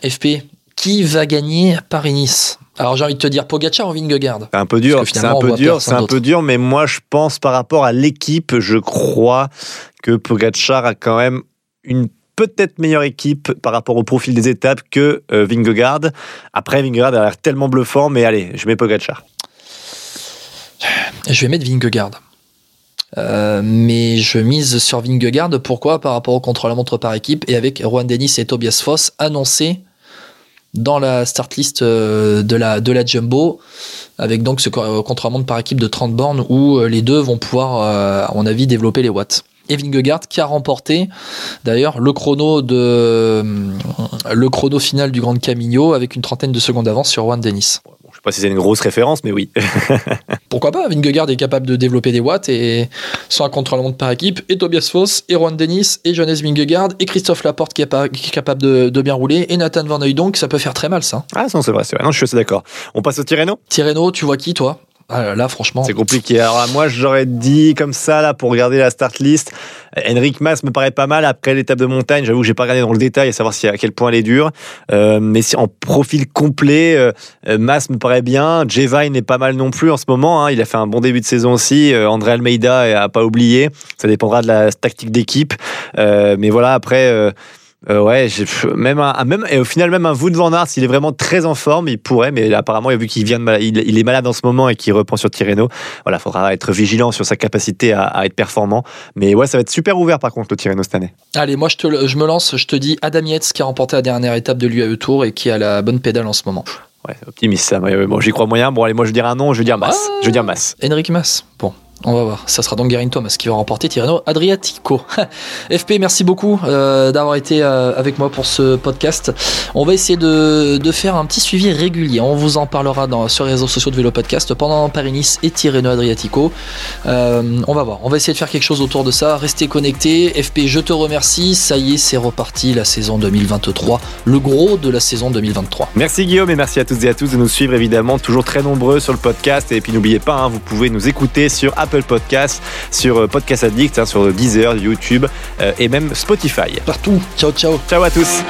Speaker 1: FP, qui va gagner Paris-Nice Alors j'ai envie de te dire Pogacar ou Vingegaard?
Speaker 2: C'est un peu dur, c'est un peu dur, c'est un peu dur, mais moi je pense par rapport à l'équipe, je crois que Pogacar a quand même une peut-être meilleure équipe par rapport au profil des étapes que euh, Vingegaard. Après, Vingegaard a l'air tellement bluffant, mais allez, je mets Pogacar.
Speaker 1: Je vais mettre Vingegaard. Euh, mais je mise sur Vingegaard. Pourquoi? Par rapport au contre-la-montre par équipe et avec Juan Denis et Tobias Foss annoncés dans la start list euh, de la, de la Jumbo, avec donc ce co- contre-la-montre par équipe de 30 bornes où euh, les deux vont pouvoir, euh, à mon avis, développer les watts. Et Vingegaard qui a remporté d'ailleurs le chrono de le chrono final du Grand Camino avec une trentaine de secondes d'avance sur Juan Denis.
Speaker 2: Pas si c'est une grosse référence, mais oui.
Speaker 1: Pourquoi pas Vingegaard est capable de développer des watts et sans un contre-la-montre par équipe et Tobias Foss et Juan Dennis et Jonas Vingegaard et Christophe Laporte qui est, pas- qui est capable de, de bien rouler et Nathan Van donc ça peut faire très mal ça.
Speaker 2: Ah non, c'est vrai, c'est vrai. Non, je suis assez d'accord. On passe au Tirreno?
Speaker 1: Tirreno, tu vois qui toi? Ah, là, franchement,
Speaker 2: C'est compliqué. Alors moi, j'aurais dit comme ça, là, pour regarder la start list, Henrik Mas me paraît pas mal. Après l'étape de montagne, j'avoue que j'ai pas regardé dans le détail à savoir si, à quel point elle est dure. Euh, mais si en profil complet, euh, euh, Mas me paraît bien. Jevine est pas mal non plus en ce moment. hein. Il a fait un bon début de saison aussi. Euh, André Almeida a pas oublié. Ça dépendra de la tactique d'équipe. Mais voilà, après. Euh, ouais, même un, même et au final même un Wout van Aert, s'il est vraiment très en forme, il pourrait, mais là, apparemment vu qu'il vient de mal- il, il est malade en ce moment et qu'il reprend sur Tirreno, voilà, faudra être vigilant sur sa capacité à, à être performant. Mais ouais, ça va être super ouvert par contre le Tirreno cette année.
Speaker 1: allez, moi je, te, je me lance, je te dis Adam Yates qui a remporté la dernière étape de l'UAE Tour et qui a la bonne pédale en ce moment.
Speaker 2: Ouais, optimiste ça. euh, Bon, j'y crois moyen. Bon, allez, moi je veux dire un nom, je veux dire Mas.
Speaker 1: Ah.
Speaker 2: Je veux dire Mas.
Speaker 1: Enric Mas. Bon, on va voir. Ça sera donc Guerin Thomas qui va remporter Tirreno Adriatico. FP, merci beaucoup euh, d'avoir été euh, avec moi pour ce podcast. On va essayer de, de faire un petit suivi régulier. On vous en parlera dans, sur les réseaux sociaux de Vélo Podcast pendant Paris-Nice et Tirreno Adriatico. Euh, on va voir. On va essayer de faire quelque chose autour de ça. Restez connectés. FP, je te remercie. Ça y est, c'est reparti la saison 2023. Le gros de la saison 2023.
Speaker 2: Merci Guillaume et merci à toutes et à tous de nous suivre évidemment, toujours très nombreux sur le podcast. Et puis n'oubliez pas, hein, vous pouvez nous écouter sur Apple Podcast, sur euh, Podcast Addict, hein, sur Deezer, YouTube euh, et même Spotify.
Speaker 1: Partout. Ciao, ciao.
Speaker 2: Ciao à tous.